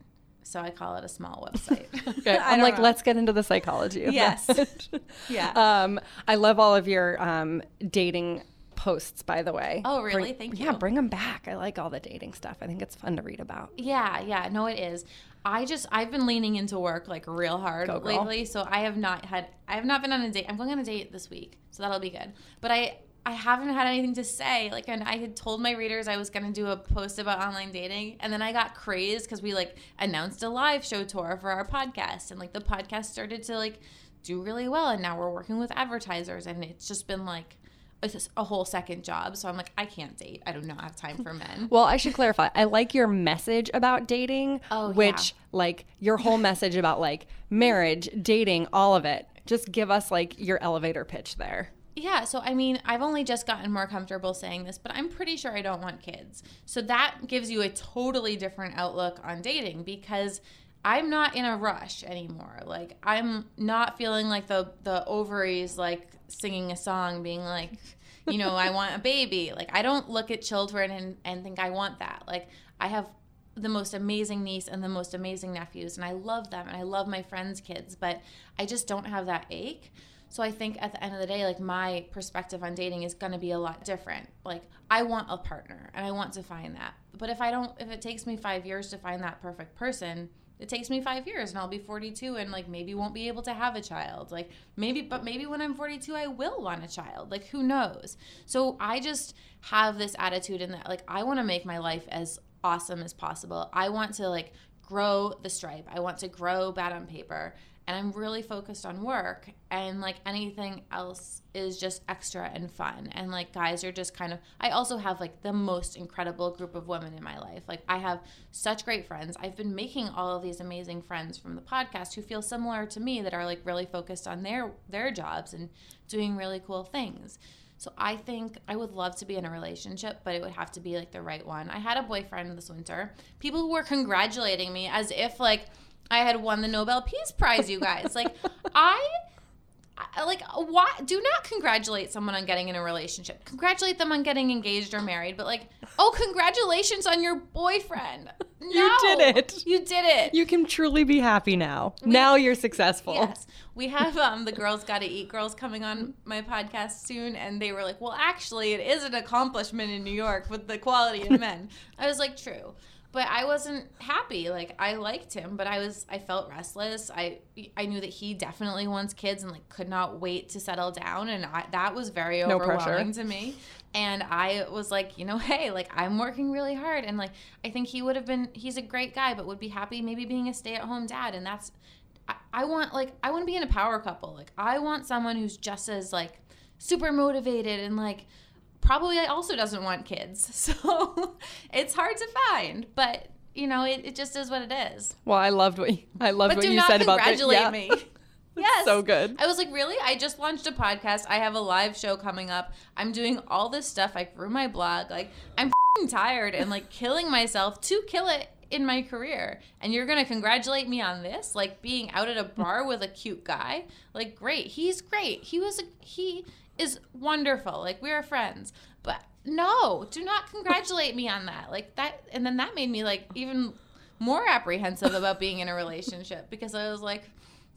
So I call it a small website. <laughs> Okay, <laughs> I'm like, know. let's get into the psychology of this. Yes. <laughs> Yeah. Um, I love all of your um, dating posts, by the way. Oh, really? Bring- Thank Yeah, you. Yeah, bring them back. I like all the dating stuff. I think it's fun to read about. Yeah, yeah, no, it is. I just I've been leaning into work like real hard lately, so I have not had I have not been on a date. I'm going on a date this week, so that'll be good. But I I haven't had anything to say. Like, and I had told my readers I was going to do a post about online dating, and then I got crazed because we like announced a live show tour for our podcast, and like the podcast started to like do really well, and now we're working with advertisers, and it's just been like it's a whole second job. So I'm like, I can't date. I do not have time for men. <laughs> Well, I should clarify. I like your message about dating, Oh, which, like, your whole <laughs> message about, like, marriage, dating, all of it. Just give us, like, your elevator pitch there. Yeah, so I mean, I've only just gotten more comfortable saying this, but I'm pretty sure I don't want kids. So that gives you a totally different outlook on dating because I'm not in a rush anymore. Like I'm not feeling like the the ovaries like singing a song being like, you know, I want a baby. Like I don't look at children and and think I want that. Like I have the most amazing niece and the most amazing nephews and I love them and I love my friends' kids, but I just don't have that ache. So I think at the end of the day, like my perspective on dating is going to be a lot different. Like I want a partner and I want to find that. But if I don't, if it takes me five years to find that perfect person, it takes me five years and I'll be 42 and like maybe won't be able to have a child. Like maybe, but maybe when I'm 42, I will want a child. Like who knows? So I just have this attitude in that like I want to make my life as awesome as possible. I want to like grow the stripe. I want to grow bad on paper and I'm really focused on work and like anything else is just extra and fun and like guys are just kind of I also have like the most incredible group of women in my life like I have such great friends I've been making all of these amazing friends from the podcast who feel similar to me that are like really focused on their their jobs and doing really cool things so I think I would love to be in a relationship, but it would have to be like the right one. I had a boyfriend this winter. People were congratulating me as if like I had won the Nobel Peace Prize, you guys. Like I I- like why do not congratulate someone on getting in a relationship. Congratulate them on getting engaged or married, but like, oh, congratulations on your boyfriend. You did it. You did it. You can truly be happy now. now you're successful. Yes. We have um the Girls Gotta Eat girls coming on my podcast soon and they were like, Well actually it is an accomplishment in New York with the quality of men. I was like, True. But I wasn't happy. Like I liked him, but I was I felt restless. I I knew that he definitely wants kids and like could not wait to settle down and I, that was very No pressure. overwhelming to me. And I was like, you know, hey, like I'm working really hard and like I think he would have been he's a great guy but would be happy maybe being a stay-at-home dad and that's I, I want like I want to be in a power couple. Like I want someone who's just as like super motivated and like probably also doesn't want kids. <laughs> So it's hard to find, but you know, it, it just is what it is. Well, I loved what you, I loved But what you said about congratulate yeah. me. <laughs> Yes. so good. I was like, really? I just launched a podcast. I have a live show coming up. I'm doing all this stuff. I grew my blog. Like, I'm fing tired and like killing myself to kill it in my career and you're going to congratulate me on this like being out at a bar with a cute guy like great he's great he was a, he is wonderful like we're friends but no do not congratulate me on that like that and then that made me like even more apprehensive about being in a relationship because i was like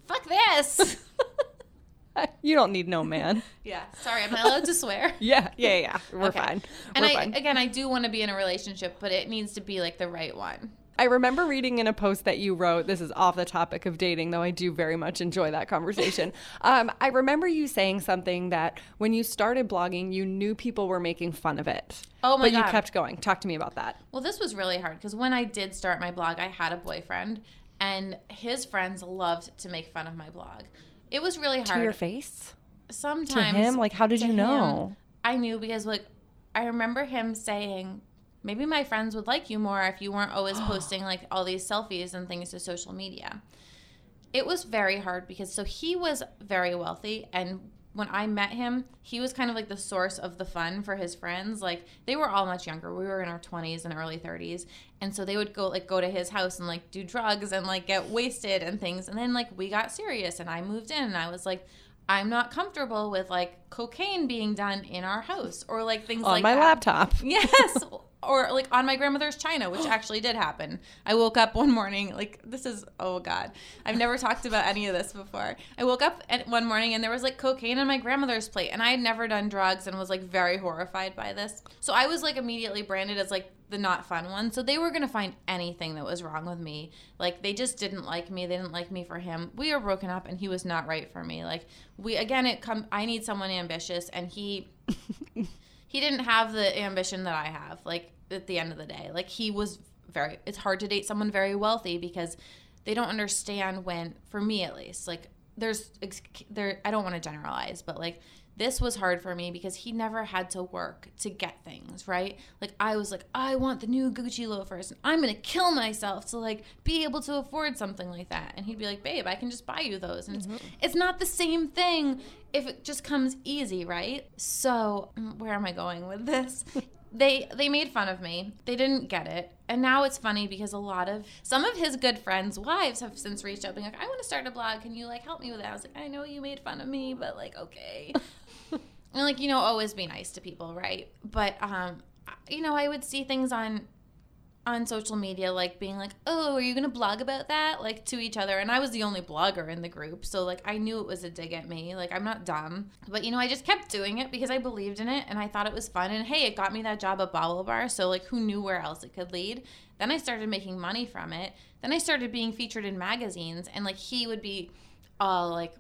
fuck this <laughs> you don't need no man. yeah sorry am i allowed to swear <laughs> Yeah, yeah, yeah. We're Okay. fine. and We're I fine. again I do want to be in a relationship, but it needs to be like the right one. I remember reading in a post that you wrote. This is off the topic of dating, though I do very much enjoy that conversation. <laughs> um, I remember you saying something that when you started blogging, you knew people were making fun of it. Oh my but you kept going. Talk to me about that. Well, this was really hard because when I did start my blog, I had a boyfriend, and his friends loved to make fun of my blog. It was really hard. To your face? Sometimes To him? Like, how did you him, know? I knew because like I remember him saying, maybe my friends would like you more if you weren't always <gasps> posting like all these selfies and things to social media. It was very hard because so he was very wealthy and when I met him, he was kind of like the source of the fun for his friends. Like they were all much younger. We were in our 20s and early 30s. And so they would go like go to his house and like do drugs and like get wasted and things. And then like we got serious and I moved in and I was like I'm not comfortable with like cocaine being done in our house or like things On like my that. laptop. Yes. <laughs> Or like on my grandmother's china, which <gasps> actually did happen. I woke up one morning, like this is oh god, I've never talked about any of this before. I woke up one morning and there was like cocaine on my grandmother's plate, and I had never done drugs and was like very horrified by this. So I was like immediately branded as like the not fun one. So they were gonna find anything that was wrong with me. Like they just didn't like me. They didn't like me for him. We were broken up, and he was not right for me. Like we again, it come. I need someone ambitious, and he <laughs> he didn't have the ambition that I have. Like at the end of the day, like he was very. It's hard to date someone very wealthy because they don't understand when, for me at least, like there's there. I don't want to generalize, but like this was hard for me because he never had to work to get things right. Like I was like, I want the new Gucci loafers, and I'm gonna kill myself to like be able to afford something like that. And he'd be like, Babe, I can just buy you those, and it's, it's not the same thing if it just comes easy, right? So mm, where am I going with this? <laughs> they they made fun of me. They didn't get it. And now it's funny because a lot of some of his good friends' wives have since reached out being like, I want to start a blog. Can you like help me with that? I was like, I know you made fun of me, but like, okay. <laughs> and like, you know, always be nice to people, right? But um you know, I would see things on on social media like being like oh are you gonna blog about that? Like to each other. And i was the only blogger in the group so like i knew it was a dig at me. Like i'm not dumb. But you know i just kept doing it because i believed in it and i thought it was fun. And hey it got me that job at BaubleBar so like who knew where else it could lead? Then i started making money from it. Then i started being featured in magazines and like he would be all like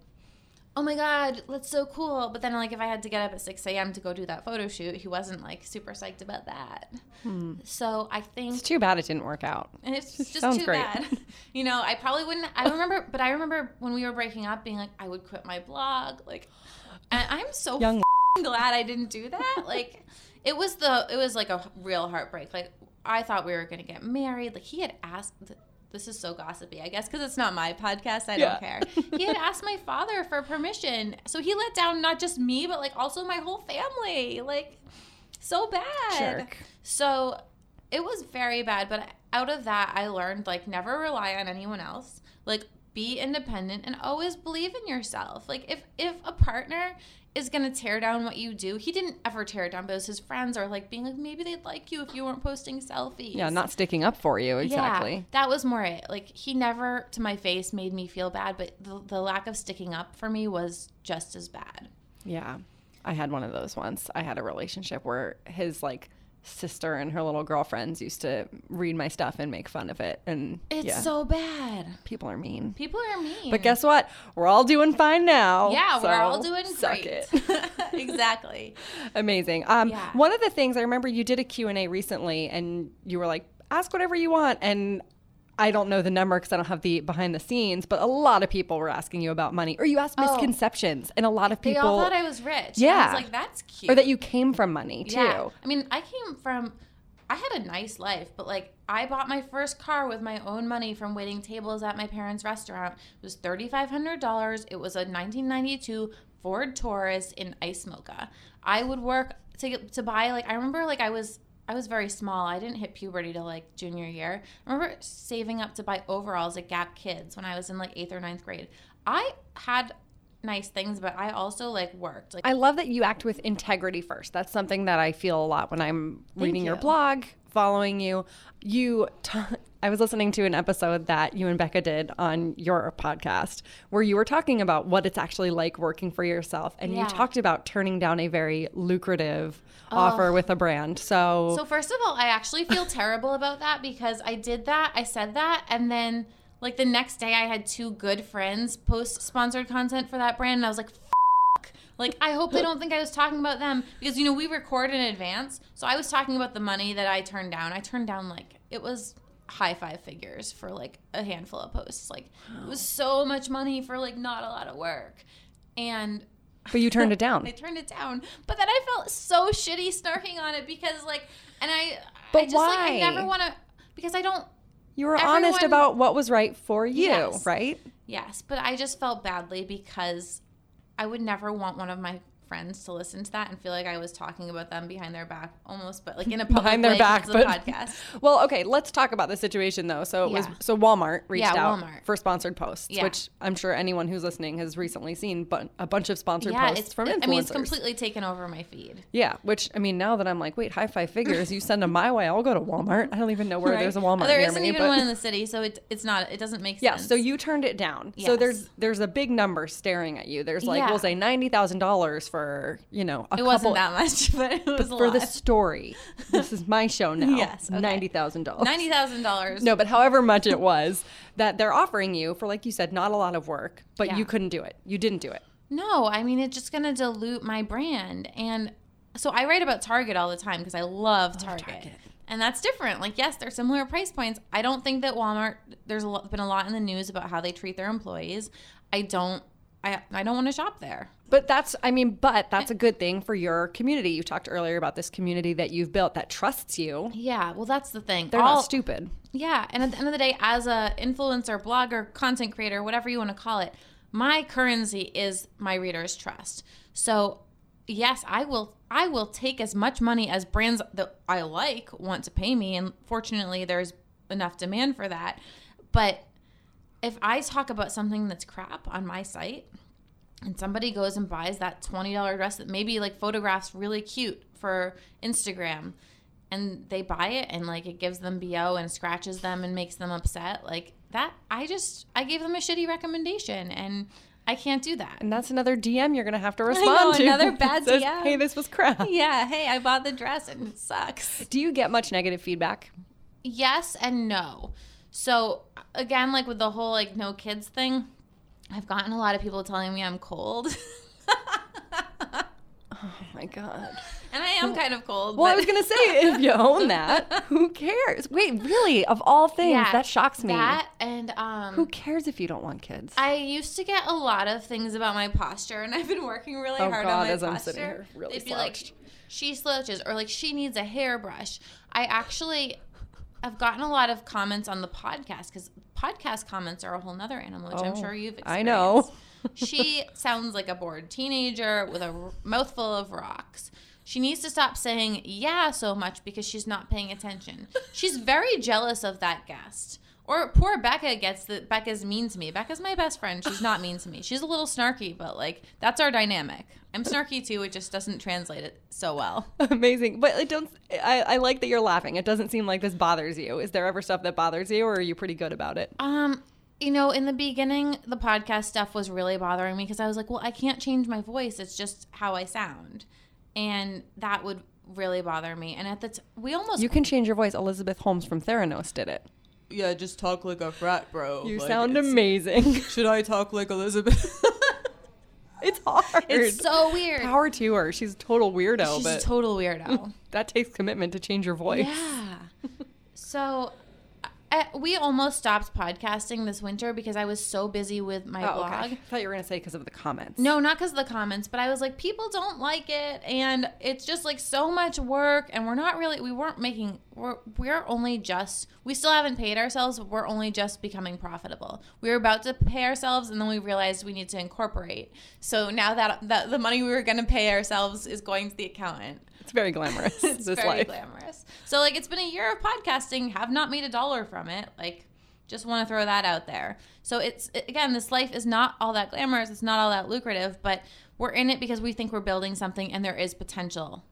oh my god that's so cool but then like if i had to get up at 6 a.m to go do that photo shoot he wasn't like super psyched about that hmm. so i think It's too bad it didn't work out. and <laughs> it's just Sounds too great. bad. <laughs> You know, I probably wouldn't. I remember, but I remember when we were breaking up, being like, I would quit my blog. Like, and I'm so <laughs> Young f***ing glad I didn't do that. Like, it was the, it was like a real heartbreak. Like, I thought we were gonna get married. Like, he had asked. This is so gossipy, I guess, because it's not my podcast. I Yeah. don't care. He had asked my father for permission, so he let down not just me, but like also my whole family. Like, so bad. Jerk. So it was very bad, but out of that, I learned like never rely on anyone else. Like be independent and always believe in yourself. Like if if a partner is gonna tear down what you do, he didn't ever tear it down, but it was his friends are like being like maybe they'd like you if you weren't posting selfies. Yeah, not sticking up for you. Exactly. Yeah, that was more it. Like he never to my face made me feel bad, but the, the lack of sticking up for me was just as bad. Yeah. I had one of those once. I had a relationship where his like sister and her little girlfriends used to read my stuff and make fun of it. And It's yeah, so bad. people are mean. People are mean. But guess what? We're all doing fine now. Yeah, we're all doing suck great. it. <laughs> exactly. <laughs> Amazing. Um, Yeah. One of the things I remember you did a Q&A recently and you were like, ask whatever you want. And I don't know the number because I don't have the behind the scenes, but a lot of people were asking you about money or you asked Oh. misconceptions and a lot of They people all thought I was rich. Yeah. I was like, that's cute. or that you came from money too. Yeah. I mean, I came from, I had a nice life, but like, I bought my first car with my own money from waiting tables at my parents' restaurant. It was $3,500. It was a 1992 Ford Taurus in Ice Mocha. I would work to, get, to buy, like, I remember, like, I was I was very small. I didn't hit puberty till like junior year. I remember saving up to buy overalls at Gap Kids when I was in like eighth or ninth grade. I had nice things, but I also like worked. Like I love that you act with integrity first. That's something that I feel a lot when I'm reading your blog, following you. You, t- I was listening to an episode that you and Becca did on your podcast where you were talking about what it's actually like working for yourself, and Yeah. you talked about turning down a very lucrative offer with a brand. So, So first of all, I actually feel <laughs> terrible about that because I did that, I said that, and then like the next day I had two good friends post sponsored content for that brand and I was like. Like I hope they don't think I was talking about them because you know we record in advance. So I was talking about the money that I turned down. I turned down like it was high five figures for like a handful of posts. Like it was so much money for like not a lot of work. And but you turned it <laughs> down. I turned it down. But then I felt so shitty snarking on it because like and I But I just like I never want to because I don't You were honest about what was right for you, Yes. right? yes, but I just felt badly because I would never want one of my friends to listen to that and feel like I was talking about them behind their back almost but like in a <laughs> public Behind their back, but the podcast. <laughs> Well, okay, let's talk about the situation though. So it was so Walmart reached Yeah, out Walmart. for sponsored posts, Yeah. which I'm sure anyone who's listening has recently seen, but a bunch of sponsored Yeah, posts it's from influencers. I mean it's completely taken over my feed. yeah, which I mean now that I'm like, wait, high five figures, you send them my way, I'll go to Walmart. I don't even know where right? there's a Walmart There near isn't even but one in the city, so it, it's not it doesn't make sense. yeah, so you turned it down. So there's there's a big number staring at you. There's like Yeah. we'll say ninety thousand dollars for you know a it couple wasn't that much, <laughs> but it was a for lot. the story. this is my show <laughs> now. Yes, okay. ninety thousand dollars. Ninety thousand dollars. No, but however much it was that they're offering you for, like you said, not a lot of work, but Yeah. you couldn't do it. You didn't do it. No, I mean it's just gonna dilute my brand. And so I write about Target all the time because I love oh, Target. Target. And that's different. Like, yes, they're similar price points. I don't think that Walmart. There's a lot, been a lot in the news about how they treat their employees. I don't. I I don't want to shop there. But that's, I mean, but that's a good thing for your community. You talked earlier about this community that you've built that trusts you. Yeah. Well, that's the thing. They're All- not stupid. Yeah, and at the end of the day, as a influencer, blogger, content creator, whatever you want to call it, my currency is my readers' trust. So, yes, I will I will take as much money as brands that I like want to pay me, and fortunately, there's enough demand for that. But if I talk about something that's crap on my site, and somebody goes and buys that $20 dress that maybe like photographs really cute for Instagram and they buy it and like it gives them BO and scratches them and makes them upset like that I just I gave them a shitty recommendation and I can't do that. And that's another DM you're going to have to know, respond to. another <laughs> bad Says, DM. Hey, this was crap. <laughs> Yeah, hey, I bought the dress and it sucks. Do you get much negative feedback? Yes and no. So again, like with the whole like no kids thing, I've gotten a lot of people telling me I'm cold. <laughs> Oh my God. and I am kind of cold. Well, I was going to say, if you own that, who <laughs> cares? Wait, really? Of all things, Yeah, that shocks me. That and um Who cares if you don't want kids? I used to get a lot of things about my posture, and I've been working really Oh, hard God, on my as I'm posture. sitting here really They'd be slouched. like, she slouches, or like she needs a hairbrush. I actually, I've gotten a lot of comments on the podcast because podcast comments are a whole nother animal, which I'm Oh, sure you've. Experienced. I know. <laughs> she sounds like a bored teenager with a mouthful of rocks. She needs to stop saying yeah so much because she's not paying attention. <laughs> She's very jealous of that guest. Or poor Becca gets that Becca's mean to me. Becca's my best friend. She's not mean to me. She's a little snarky, but like that's our dynamic. I'm snarky too. It just doesn't translate it so well. <laughs> Amazing. But it don't I, I like that you're laughing. It doesn't seem like this bothers you. Is there ever stuff that bothers you or are you pretty good about it? Um, you know, in the beginning, the podcast stuff was really bothering me because I was like, well, I can't change my voice. It's just how I sound. And that would really bother me. And at the t- we almost You can change your voice. Elizabeth Holmes from Theranos did it. Yeah, just talk like a frat bro. You Like, sound amazing. <laughs> Should I talk like Elizabeth? <laughs> it's hard. it's so weird. Power to her. She's a total weirdo, She's but a total weirdo. <laughs> that takes commitment to change your voice. yeah. So. We almost stopped podcasting this winter because I was so busy with my Oh, blog. okay. I thought you were going to say because of the comments. No, not because of the comments, but I was like, people don't like it, and it's just like so much work, and we're not really, we weren't making, we're we're only just, we still haven't paid ourselves. We're only just becoming profitable. We were about to pay ourselves, and then we realized we need to incorporate. So now that, that the money we were going to pay ourselves is going to the accountant. It's very glamorous. <laughs> it's this very life. glamorous. So like it's been a year of podcasting, have not made a dollar from it. Like just want to throw that out there. So it's again, this life is not all that glamorous, it's not all that lucrative, but we're in it because we think we're building something and there is potential.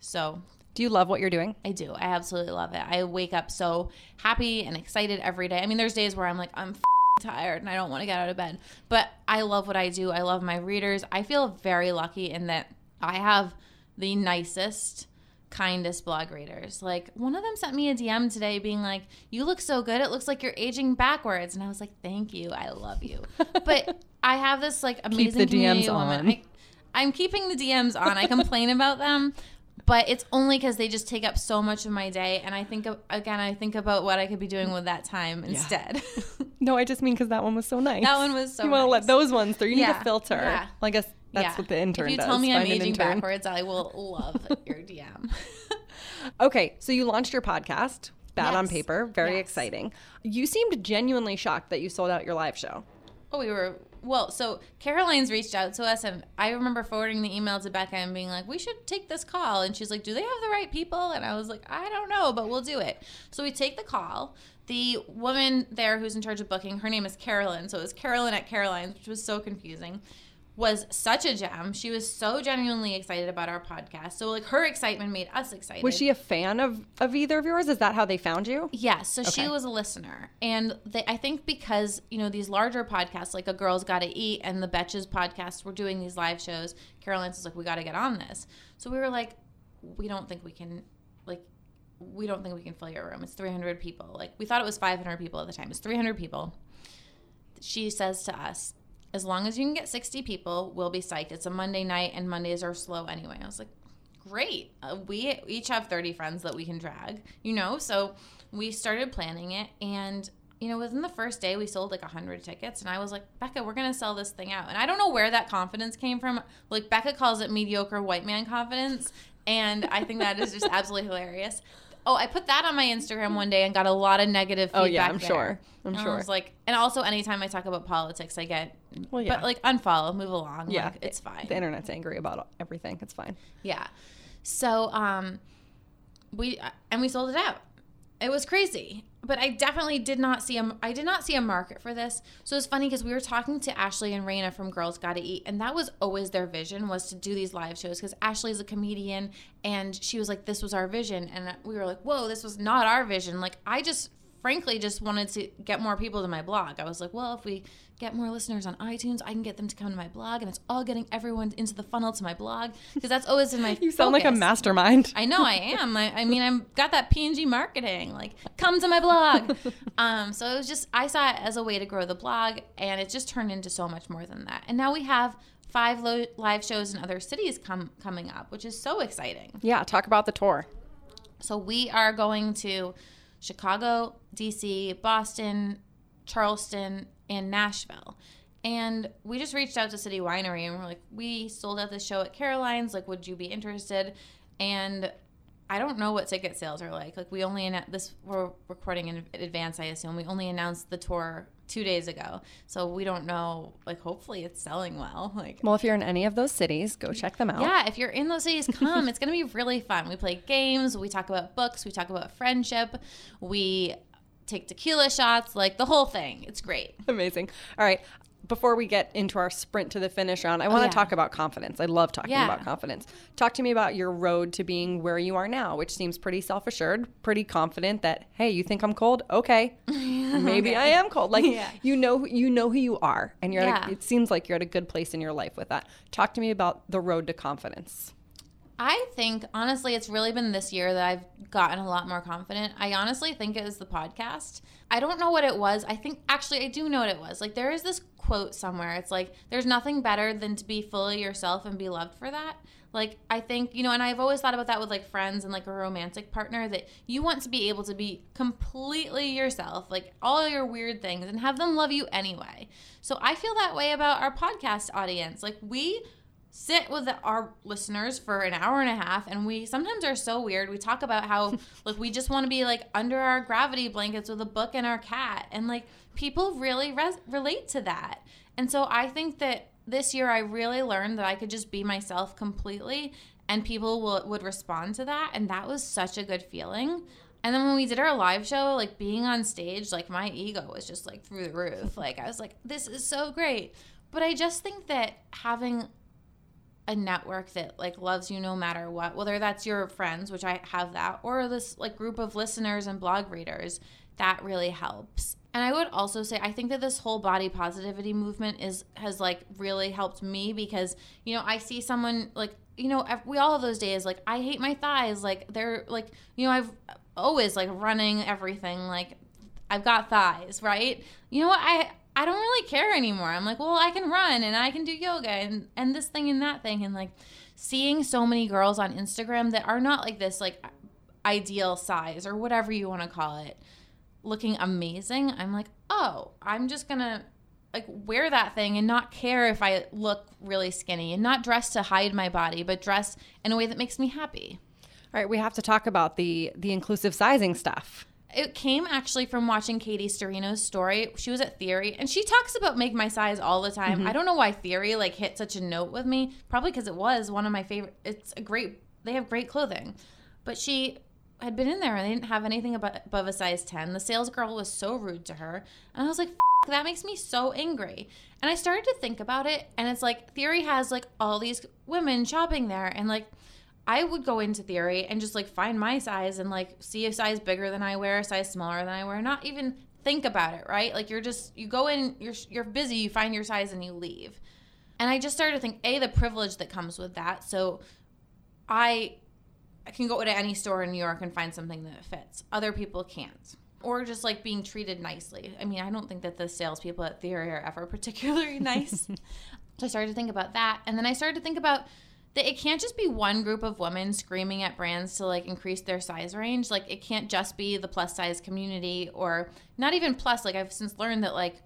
So Do you love what you're doing? I do. I absolutely love it. I wake up so happy and excited every day. I mean, there's days where I'm like, I'm f- tired and I don't want to get out of bed, but I love what I do. I love my readers. I feel very lucky in that I have the nicest, kindest blog readers. Like, one of them sent me a DM today being like, You look so good. It looks like you're aging backwards. And I was like, Thank you. I love you. <laughs> But I have this like amazing the DMs woman. on. I, I'm keeping the DMs on. I complain <laughs> about them, but it's only because they just take up so much of my day. And I think of, again, I think about what I could be doing with that time instead. <laughs> No, I just mean because that one was so nice. that one was so. you want to let those ones through. You need Yeah, to filter. yeah. I guess that's Yeah. what the intern does. If you does. tell me I'm Find aging intern. backwards, I will love <laughs> your DM. Okay, so you launched your podcast, Bad on Paper. Very Yes. exciting. You seemed genuinely shocked that you sold out your live show. Oh, we were well. So Caroline's reached out to us, and I remember forwarding the email to Becca and being like, "We should take this call." And she's like, "Do they have the right people?" And I was like, "I don't know, but we'll do it." So we take the call. The woman there who's in charge of booking, her name is Carolyn. So it was Carolyn at Caroline's, which was so confusing. Was such a gem. She was so genuinely excited about our podcast. So like her excitement made us excited. Was she a fan of, of either of yours? Is that how they found you? Yes, so Okay. she was a listener, and they, I think because you know these larger podcasts like A Girls Gotta Eat and the Betches podcast were doing these live shows. Caroline's was like, we got to get on this. So we were like, we don't think we can, like, we don't think we can fill your room. It's 300 people. Like we thought it was 500 people at the time. It's 300 people. She says to us, as long as you can get 60 people, we'll be psyched. It's a Monday night, and Mondays are slow anyway. I was like, great. Uh, we each have 30 friends that we can drag, you know? So we started planning it. And, you know, within the first day, we sold like 100 tickets. And I was like, Becca, we're going to sell this thing out. And I don't know where that confidence came from. Like, Becca calls it mediocre white man confidence. And I think that is just absolutely hilarious. Oh, I put that on my Instagram one day and got a lot of negative feedback. Oh, yeah, I'm there. sure. I'm And I sure. was like, and also anytime I talk about politics, I get, Well, yeah. but like unfollow, move along. Yeah, like, it's fine. The internet's angry about everything. It's fine. Yeah. So um we and we sold it out. It was crazy. But I definitely did not see a I did not see a market for this. So it's funny because we were talking to Ashley and Rayna from Girls Gotta Eat, and that was always their vision was to do these live shows because Ashley's a comedian and she was like, This was our vision. And we were like, Whoa, this was not our vision. Like I just frankly just wanted to get more people to my blog. I was like, well, if we get more listeners on iTunes, I can get them to come to my blog, and it's all getting everyone into the funnel to my blog because that's always in my. <laughs> You sound like a mastermind. I know I am. I, I mean, I'm got that P&G marketing. Like, come to my blog. <laughs> um, so it was just I saw it as a way to grow the blog, and it just turned into so much more than that. And now we have five lo- live shows in other cities come coming up, which is so exciting. Yeah, talk about the tour. So we are going to Chicago, DC, Boston, Charleston, and Nashville. And we just reached out to City Winery and we're like, we sold out this show at Caroline's. Like, would you be interested? And I don't know what ticket sales are like. Like, we only annou- this we're recording in advance. I assume we only announced the tour two days ago, so we don't know. Like, hopefully, it's selling well. <laughs> Like, Well, if you're in any of those cities, go check them out. yeah, if you're in those cities, come. it's <laughs> going to be really fun. We play games, we talk about books, we talk about friendship, we take tequila shots, like the whole thing. It's great. Amazing. All right. Before we get into our sprint to the finish round, I oh, want to yeah. talk about confidence. I love talking Yeah. about confidence. Talk to me about your road to being where you are now, which seems pretty self assured, pretty confident that, hey, you think I'm cold? <laughs> Okay. Maybe I am cold. Like Yeah. you know who- you know who you are. And you're at a, it seems like you're at a good place in your life with that. Talk to me about the road to confidence. I think honestly, it's really been this year that I've gotten a lot more confident. I honestly think it was the podcast. I don't know what it was. I think actually I do know what it was. Like there is this quote somewhere. It's like there's nothing better than to be fully yourself and be loved for that. Like I think, you know, and I've always thought about that with like friends and like a romantic partner that you want to be able to be completely yourself, like all your weird things and have them love you anyway. So I feel that way about our podcast audience. Like we sit with our listeners for an hour and a half and we sometimes are so weird. We talk about how <laughs> like we just want to be like under our gravity blankets with a book and our cat and like people really res- relate to that. And so i think that this year i really learned that i could just be myself completely and people will, would respond to that and that was such a good feeling. And then when we did our live show like being on stage like my ego was just like through the roof. Like i was like this is so great. But i just think that having a network that like loves you no matter what whether that's your friends which i have that or this like group of listeners and blog readers that really helps. And i would also say i think that this whole body positivity movement is has like really helped me because you know i see someone like you know we all have those days like i hate my thighs like they're like you know i've always like running everything like i've got thighs right? You know what? I i don't really care anymore i'm like well i can run and i can do yoga and and this thing and that thing and like seeing so many girls on instagram that are not like this like ideal size or whatever you want to call it looking amazing i'm like oh i'm just gonna like wear that thing and not care if I look really skinny and not dress to hide my body, but dress in a way that makes me happy. All right, we have to talk about the the inclusive sizing stuff. It came actually from watching Katie Sturino's story. She was at Theory and she talks about make my size all the time. Mm-hmm. I don't know why Theory like hit such a note with me. Probably because it was one of my favorite. It's a great. They have great clothing, but she had been in there and they didn't have anything above a size 10. The sales girl was so rude to her. And I was like, that makes me so angry. And I started to think about it, and it's like Theory has like all these women shopping there, and like I would go into Theory and just like find my size and like see a size bigger than I wear, a size smaller than I wear, not even think about it, right? Like you're just you go in, you're you're busy, you find your size and you leave. And I just started to think, a the privilege that comes with that. So I I can go to any store in New York and find something that fits. Other people can't or just like being treated nicely. I mean, I don't think that the salespeople at Theory are ever particularly <laughs> nice. <laughs> so I started to think about that, and then I started to think about it can't just be one group of women screaming at brands to like increase their size range. Like it can't just be the plus size community or not even plus. Like I've since learned that like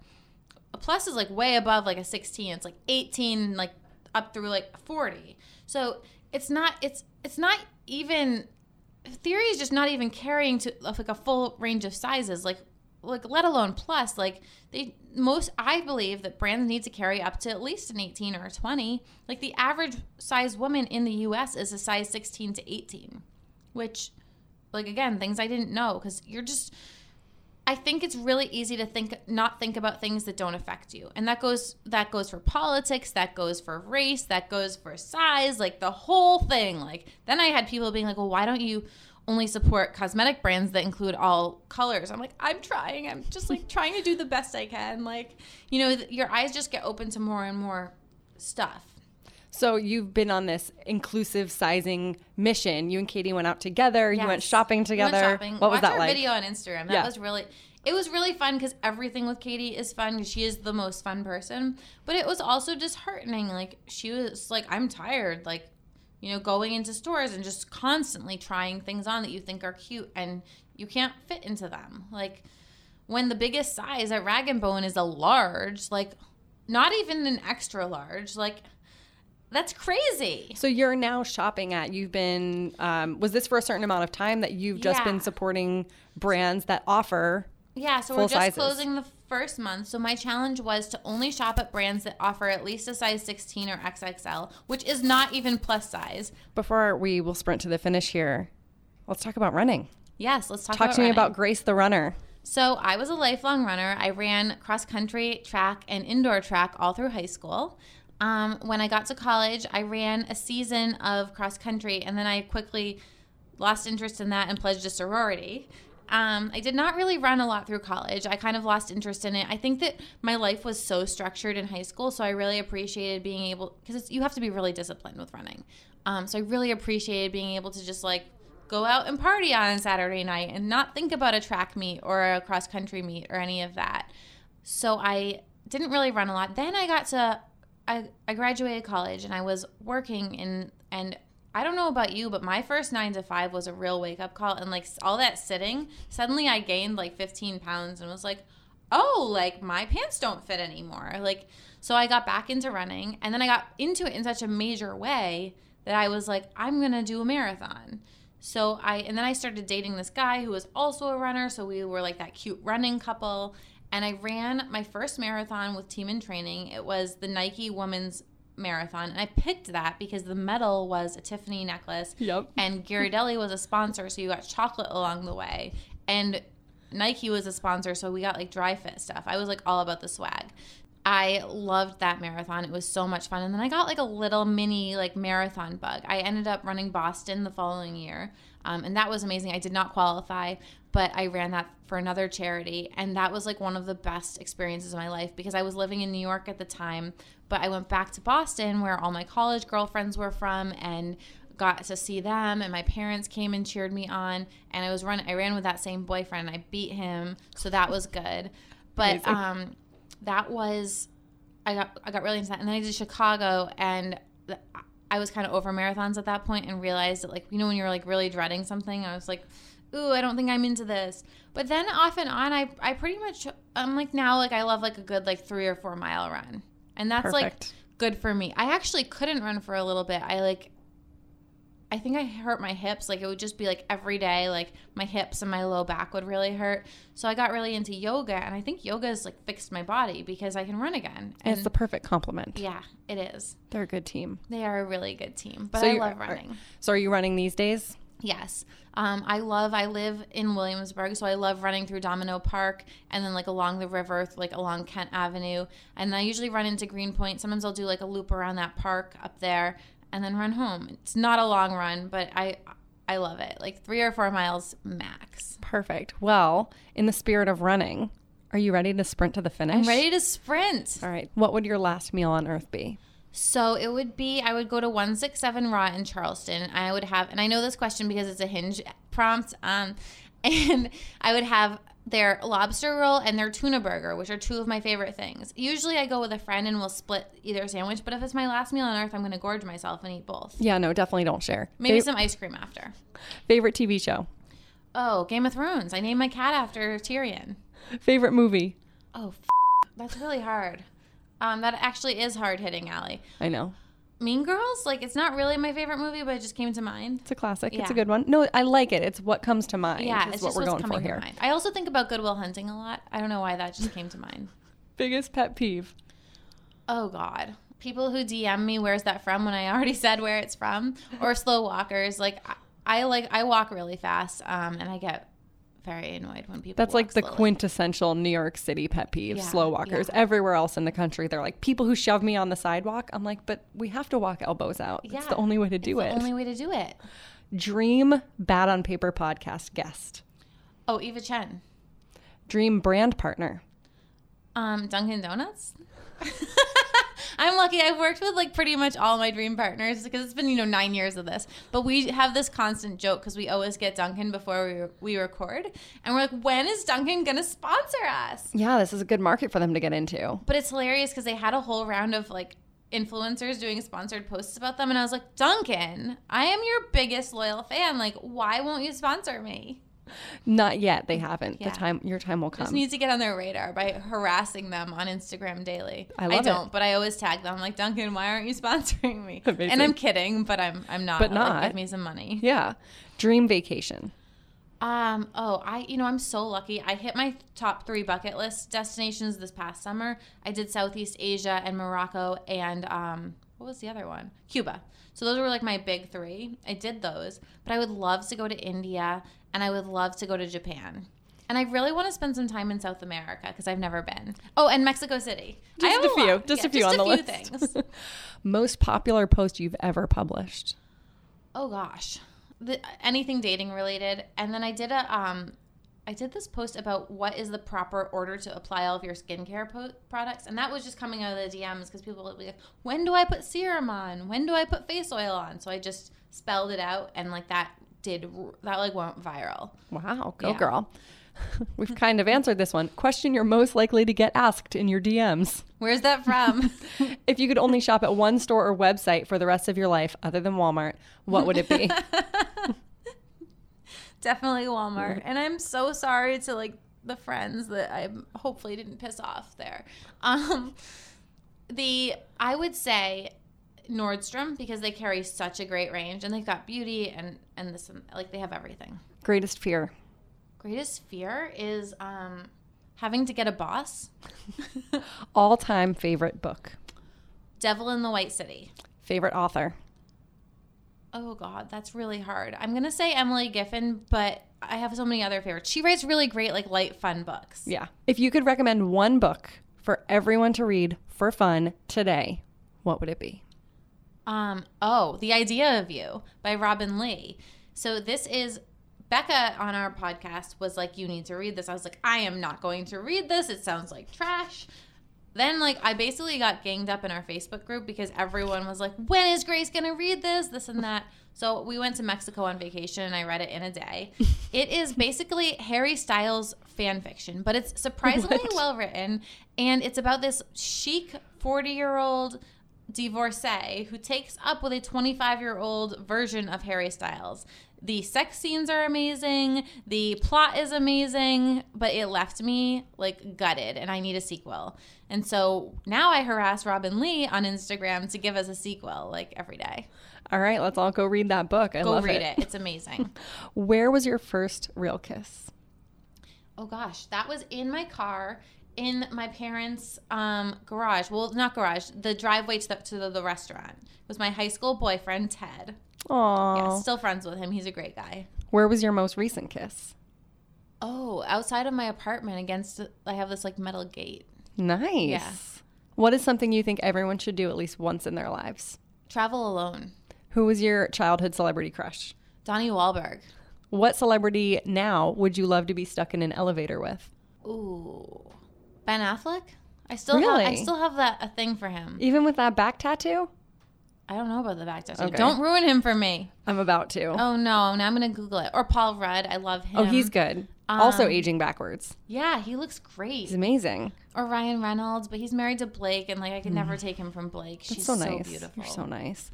a plus is like way above like a 16. It's like 18, like up through like 40. So it's not it's it's not even theory is just not even carrying to like a full range of sizes like like let alone plus like they most i believe that brands need to carry up to at least an 18 or a 20 like the average size woman in the us is a size 16 to 18 which like again things i didn't know because you're just I think it's really easy to think not think about things that don't affect you. And that goes that goes for politics, that goes for race, that goes for size, like the whole thing. Like then I had people being like, "Well, why don't you only support cosmetic brands that include all colors?" I'm like, "I'm trying. I'm just like trying to do the best I can." Like, you know, your eyes just get open to more and more stuff. So you've been on this inclusive sizing mission. You and Katie went out together. Yes. You went shopping together. We went shopping. What Watch was that like? Video on Instagram. That yeah. was really. It was really fun because everything with Katie is fun. She is the most fun person. But it was also disheartening. Like she was like, I'm tired. Like, you know, going into stores and just constantly trying things on that you think are cute and you can't fit into them. Like when the biggest size at Rag and Bone is a large, like not even an extra large, like that's crazy. So you're now shopping at. You've been. Um, was this for a certain amount of time that you've just yeah. been supporting brands that offer? Yeah. So we're just sizes. closing the first month. So my challenge was to only shop at brands that offer at least a size 16 or XXL, which is not even plus size. Before we will sprint to the finish here, let's talk about running. Yes, let's talk. About. Talk to running. me about Grace the runner. So I was a lifelong runner. I ran cross country, track, and indoor track all through high school. Um, when I got to college, I ran a season of cross country, and then I quickly lost interest in that and pledged a sorority. Um, I did not really run a lot through college. I kind of lost interest in it. I think that my life was so structured in high school, so I really appreciated being able because you have to be really disciplined with running. Um, so I really appreciated being able to just like go out and party on Saturday night and not think about a track meet or a cross country meet or any of that. So I didn't really run a lot. Then I got to I, I graduated college and I was working in and I don't know about you, but my first nine to five was a real wake up call. And like all that sitting, suddenly I gained like 15 pounds and was like, oh, like my pants don't fit anymore. Like, so I got back into running and then I got into it in such a major way that I was like, I'm going to do a marathon. So I, and then I started dating this guy who was also a runner. So we were like that cute running couple and I ran my first marathon with Team in Training. It was the Nike Women's marathon, and I picked that because the medal was a Tiffany necklace. Yep. And Ghirardelli was a sponsor, so you got chocolate along the way, and Nike was a sponsor, so we got like Dri-FIT stuff. I was like all about the swag. I loved that marathon. It was so much fun. And then I got like a little mini like marathon bug. I ended up running Boston the following year. Um, and that was amazing. I did not qualify, but I ran that for another charity. And that was like one of the best experiences of my life because I was living in New York at the time, but I went back to Boston where all my college girlfriends were from and got to see them and my parents came and cheered me on and I was run I ran with that same boyfriend. I beat him, so that was good. But Amazing. um that was I got I got really into that, and then I did Chicago, and I was kind of over marathons at that point, and realized that like you know when you're like really dreading something, I was like, ooh, I don't think I'm into this. But then off and on, I I pretty much I'm like now like I love like a good like three or four mile run, and that's like good for me. I actually couldn't run for a little bit. I like I think I hurt my hips. Like it would just be like every day, like my hips and my low back would really hurt. So I got really into yoga, and I think yoga has like fixed my body because I can run again. And it's the perfect complement. yeah, it is. They're a good team. They are a really good team, but So I love are- running. So are you running these days? Yes. Um, I love, I live in Williamsburg, so I love running through Domino Park and then like along the river, like along Kent Avenue. And I usually run into Greenpoint. Sometimes I'll do like a loop around that park up there and then run home. It's not a long run, but I, I love it. Like three or four miles max. Perfect. Well, in the spirit of running, are you ready to sprint to the finish? I'm ready to sprint. All right. What would your last meal on earth be? So it would be I would go to 167 Raw in Charleston. I would have and I know this question because it's a hinge prompt. Um <laughs> and I would have their lobster roll and their tuna burger, which are two of my favorite things. Usually I go with a friend and we'll split either sandwich, but if it's my last meal on earth, I'm gonna gorge myself and eat both. Yeah, no, definitely don't share. Maybe Fa- some ice cream after. favorite TV show, Oh, Game of Thrones. I named my cat after Tyrion. favorite movie. Oh, f- that's really hard. Um, that actually is hard hitting, Ali. I know Mean Girls, like it's not really my favorite movie, but it just came to mind. it's a classic. It's a good one. No, I like it. It's what comes to mind. Yeah, it's what just we're going for here. to mind. I also think about Good Will Hunting a lot. I don't know why that just came to mind. <laughs> Biggest pet peeve. Oh God, people who DM me, "Where's that from?" When I already <laughs> said where it's from, or slow walkers. Like I, I like I walk really fast, um, and I get very annoyed when people. That's like walk the slowly. quintessential New York City pet peeve. Yeah, slow walkers. yeah. Everywhere else in the country, they're like people who shove me on the sidewalk. I'm like, but we have to walk elbows out. It's Yeah, the only way to It's do the it. only way to do it. Dream bad on paper podcast guest. Oh, Eva Chen, Dream brand partner. um, Dunkin' Donuts. <laughs> I'm lucky. I've worked with like pretty much all my dream partners because it's been you know nine years of this. But we have this constant joke because we always get Dunkin' before we we record, and we're like, when is Dunkin' gonna sponsor us? Yeah, this is a good market for them to get into. But it's hilarious because they had a whole round of like influencers doing sponsored posts about them, and I was like, Dunkin', I am your biggest loyal fan. Like, why won't you sponsor me? Not yet. They haven't. Yeah. The time your time will come. Just come. need to get on their radar by harassing them on Instagram daily. I it. don't, but I always tag them like, Dunkin', why aren't you sponsoring me? Amazing. And I'm kidding, but I'm I'm not. But Like, not. give me some money. yeah. Dream vacation. Um. Oh, I. You know, I'm so lucky. I hit my top three bucket list destinations this past summer. I did Southeast Asia and Morocco, and um, what was the other one? Cuba. So those were like my big three. I did those, but I would love to go to India, and I would love to go to Japan. And I really want to spend some time in South America because I've never been. Oh, and Mexico City. I Just have a few. Just Yeah, a few on the few list. things. <laughs> Most popular post you've ever published. Oh gosh, the, anything dating related. And then I did a um, I did this post about what is the proper order to apply all of your skincare po- products, and that was just coming out of the DMs because people would be like, "When do I put serum on? When do I put face oil on?" So I just spelled it out, and like that did that like went viral. Wow, go Yeah. girl. <laughs> We've kind of answered this one. Question you're most likely to get asked in your DMs. Where's that from? <laughs> If you could only shop at one store or website for the rest of your life other than Walmart, what would it be? <laughs> Definitely Walmart. And I'm so sorry to like the friends that I hopefully didn't piss off there. <laughs> Um the I would say Nordstrom because they carry such a great range and they've got beauty and and this and like they have everything. Greatest fear. Greatest fear is um having to get a boss. <laughs> All time favorite book. Devil in the White City. Favorite author? Oh God, that's really hard. I'm gonna say Emily Giffin, but I have so many other favorites. She writes really great, like light, fun books. Yeah. If you could recommend one book for everyone to read for fun today, what would it be? Um, oh, The Idea of You by Robinne Lee. So this is Becca on our podcast was like, You need to read this. I was like, I am not going to read this. It sounds like trash. Then, like, I basically got ganged up in our Facebook group because everyone was like, When is Grace going to read this? This and that. So we went to Mexico on vacation and I read it in a day. <laughs> it is basically Harry Styles fan fiction, but it's surprisingly What? well written. And it's about this chic 40 year old divorcee who takes up with a 25 year old version of Harry Styles. The sex scenes are amazing, the plot is amazing, but it left me like gutted and I need a sequel. And so now I harass Robinne Lee on Instagram to give us a sequel like every day. All right, let's all go read that book. I Go love read it. It's amazing. <laughs> Where was your first real kiss? Oh gosh, that was in my car in my parents' um, garage. Well, not garage, the driveway to the, to the, the restaurant. It was my high school boyfriend Ted. Aww. Yeah, still friends with him. He's a great guy. Where was your most recent kiss? Oh, outside of my apartment against I have this like metal gate. Nice. Yeah. What is something you think everyone should do at least once in their lives? Travel alone. Who was your childhood celebrity crush? Donnie Wahlberg. What celebrity now would you love to be stuck in an elevator with? Ooh. Ben Affleck? I still have I still have that a thing for him. Even with that back tattoo? I don't know about the back tattoo. Okay. Don't ruin him for me. I'm about to. Oh no, now I'm gonna Google it. Or Paul Rudd. I love him. Oh, he's good. also Um, aging backwards. Yeah, he looks great. He's amazing. Or Ryan Reynolds, but he's married to Blake, and like I could never take him from Blake. Mm. That's She's so so, nice. beautiful. You're so nice.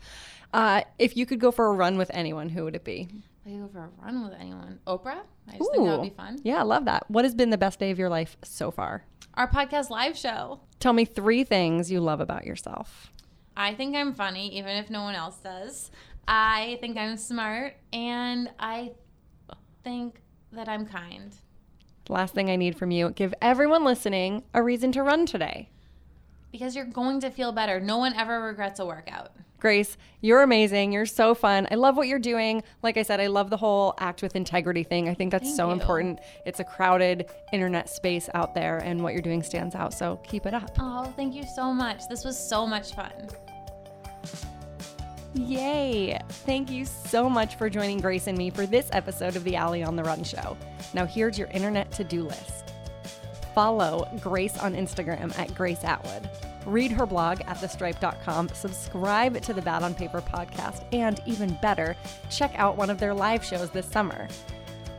Uh, if you could go for a run with anyone, who would it be? I could go for a run with anyone. Oprah? I just think that would be fun. Yeah, I love that. What has been the best day of your life so far? Our podcast live show. Tell me three things you love about yourself. I think I'm funny, even if no one else does. I think I'm smart, and I think that I'm kind. Last thing I need from you give everyone listening a reason to run today. Because you're going to feel better. No one ever regrets a workout. Grace, you're amazing. You're so fun. I love what you're doing. Like I said, I love the whole act with integrity thing. I think that's Thank so you. important. It's a crowded internet space out there, and what you're doing stands out. So keep it up. Oh, thank you so much. This was so much fun. Yay! Thank you so much for joining Grace and me for this episode of the Ali on the Run show. Now, here's your internet to do list. Follow Grace on Instagram at Grace Atwood. Read her blog at thestripe.com. Subscribe to the Bad on Paper podcast. And even better, check out one of their live shows this summer.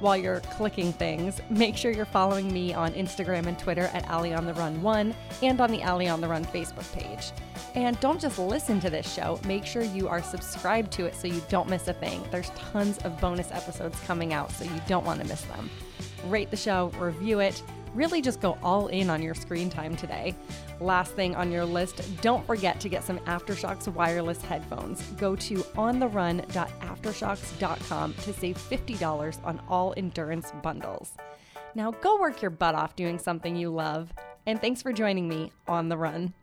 While you're clicking things, make sure you're following me on Instagram and Twitter at Ali on the Run 1 and on the Ali on the Run Facebook page. And don't just listen to this show, make sure you are subscribed to it so you don't miss a thing. There's tons of bonus episodes coming out, so you don't want to miss them. Rate the show, review it, really just go all in on your screen time today. Last thing on your list, don't forget to get some Aftershokz wireless headphones. Go to ontherun.aftershokz.com to save $50 on all endurance bundles. Now go work your butt off doing something you love, and thanks for joining me on the run.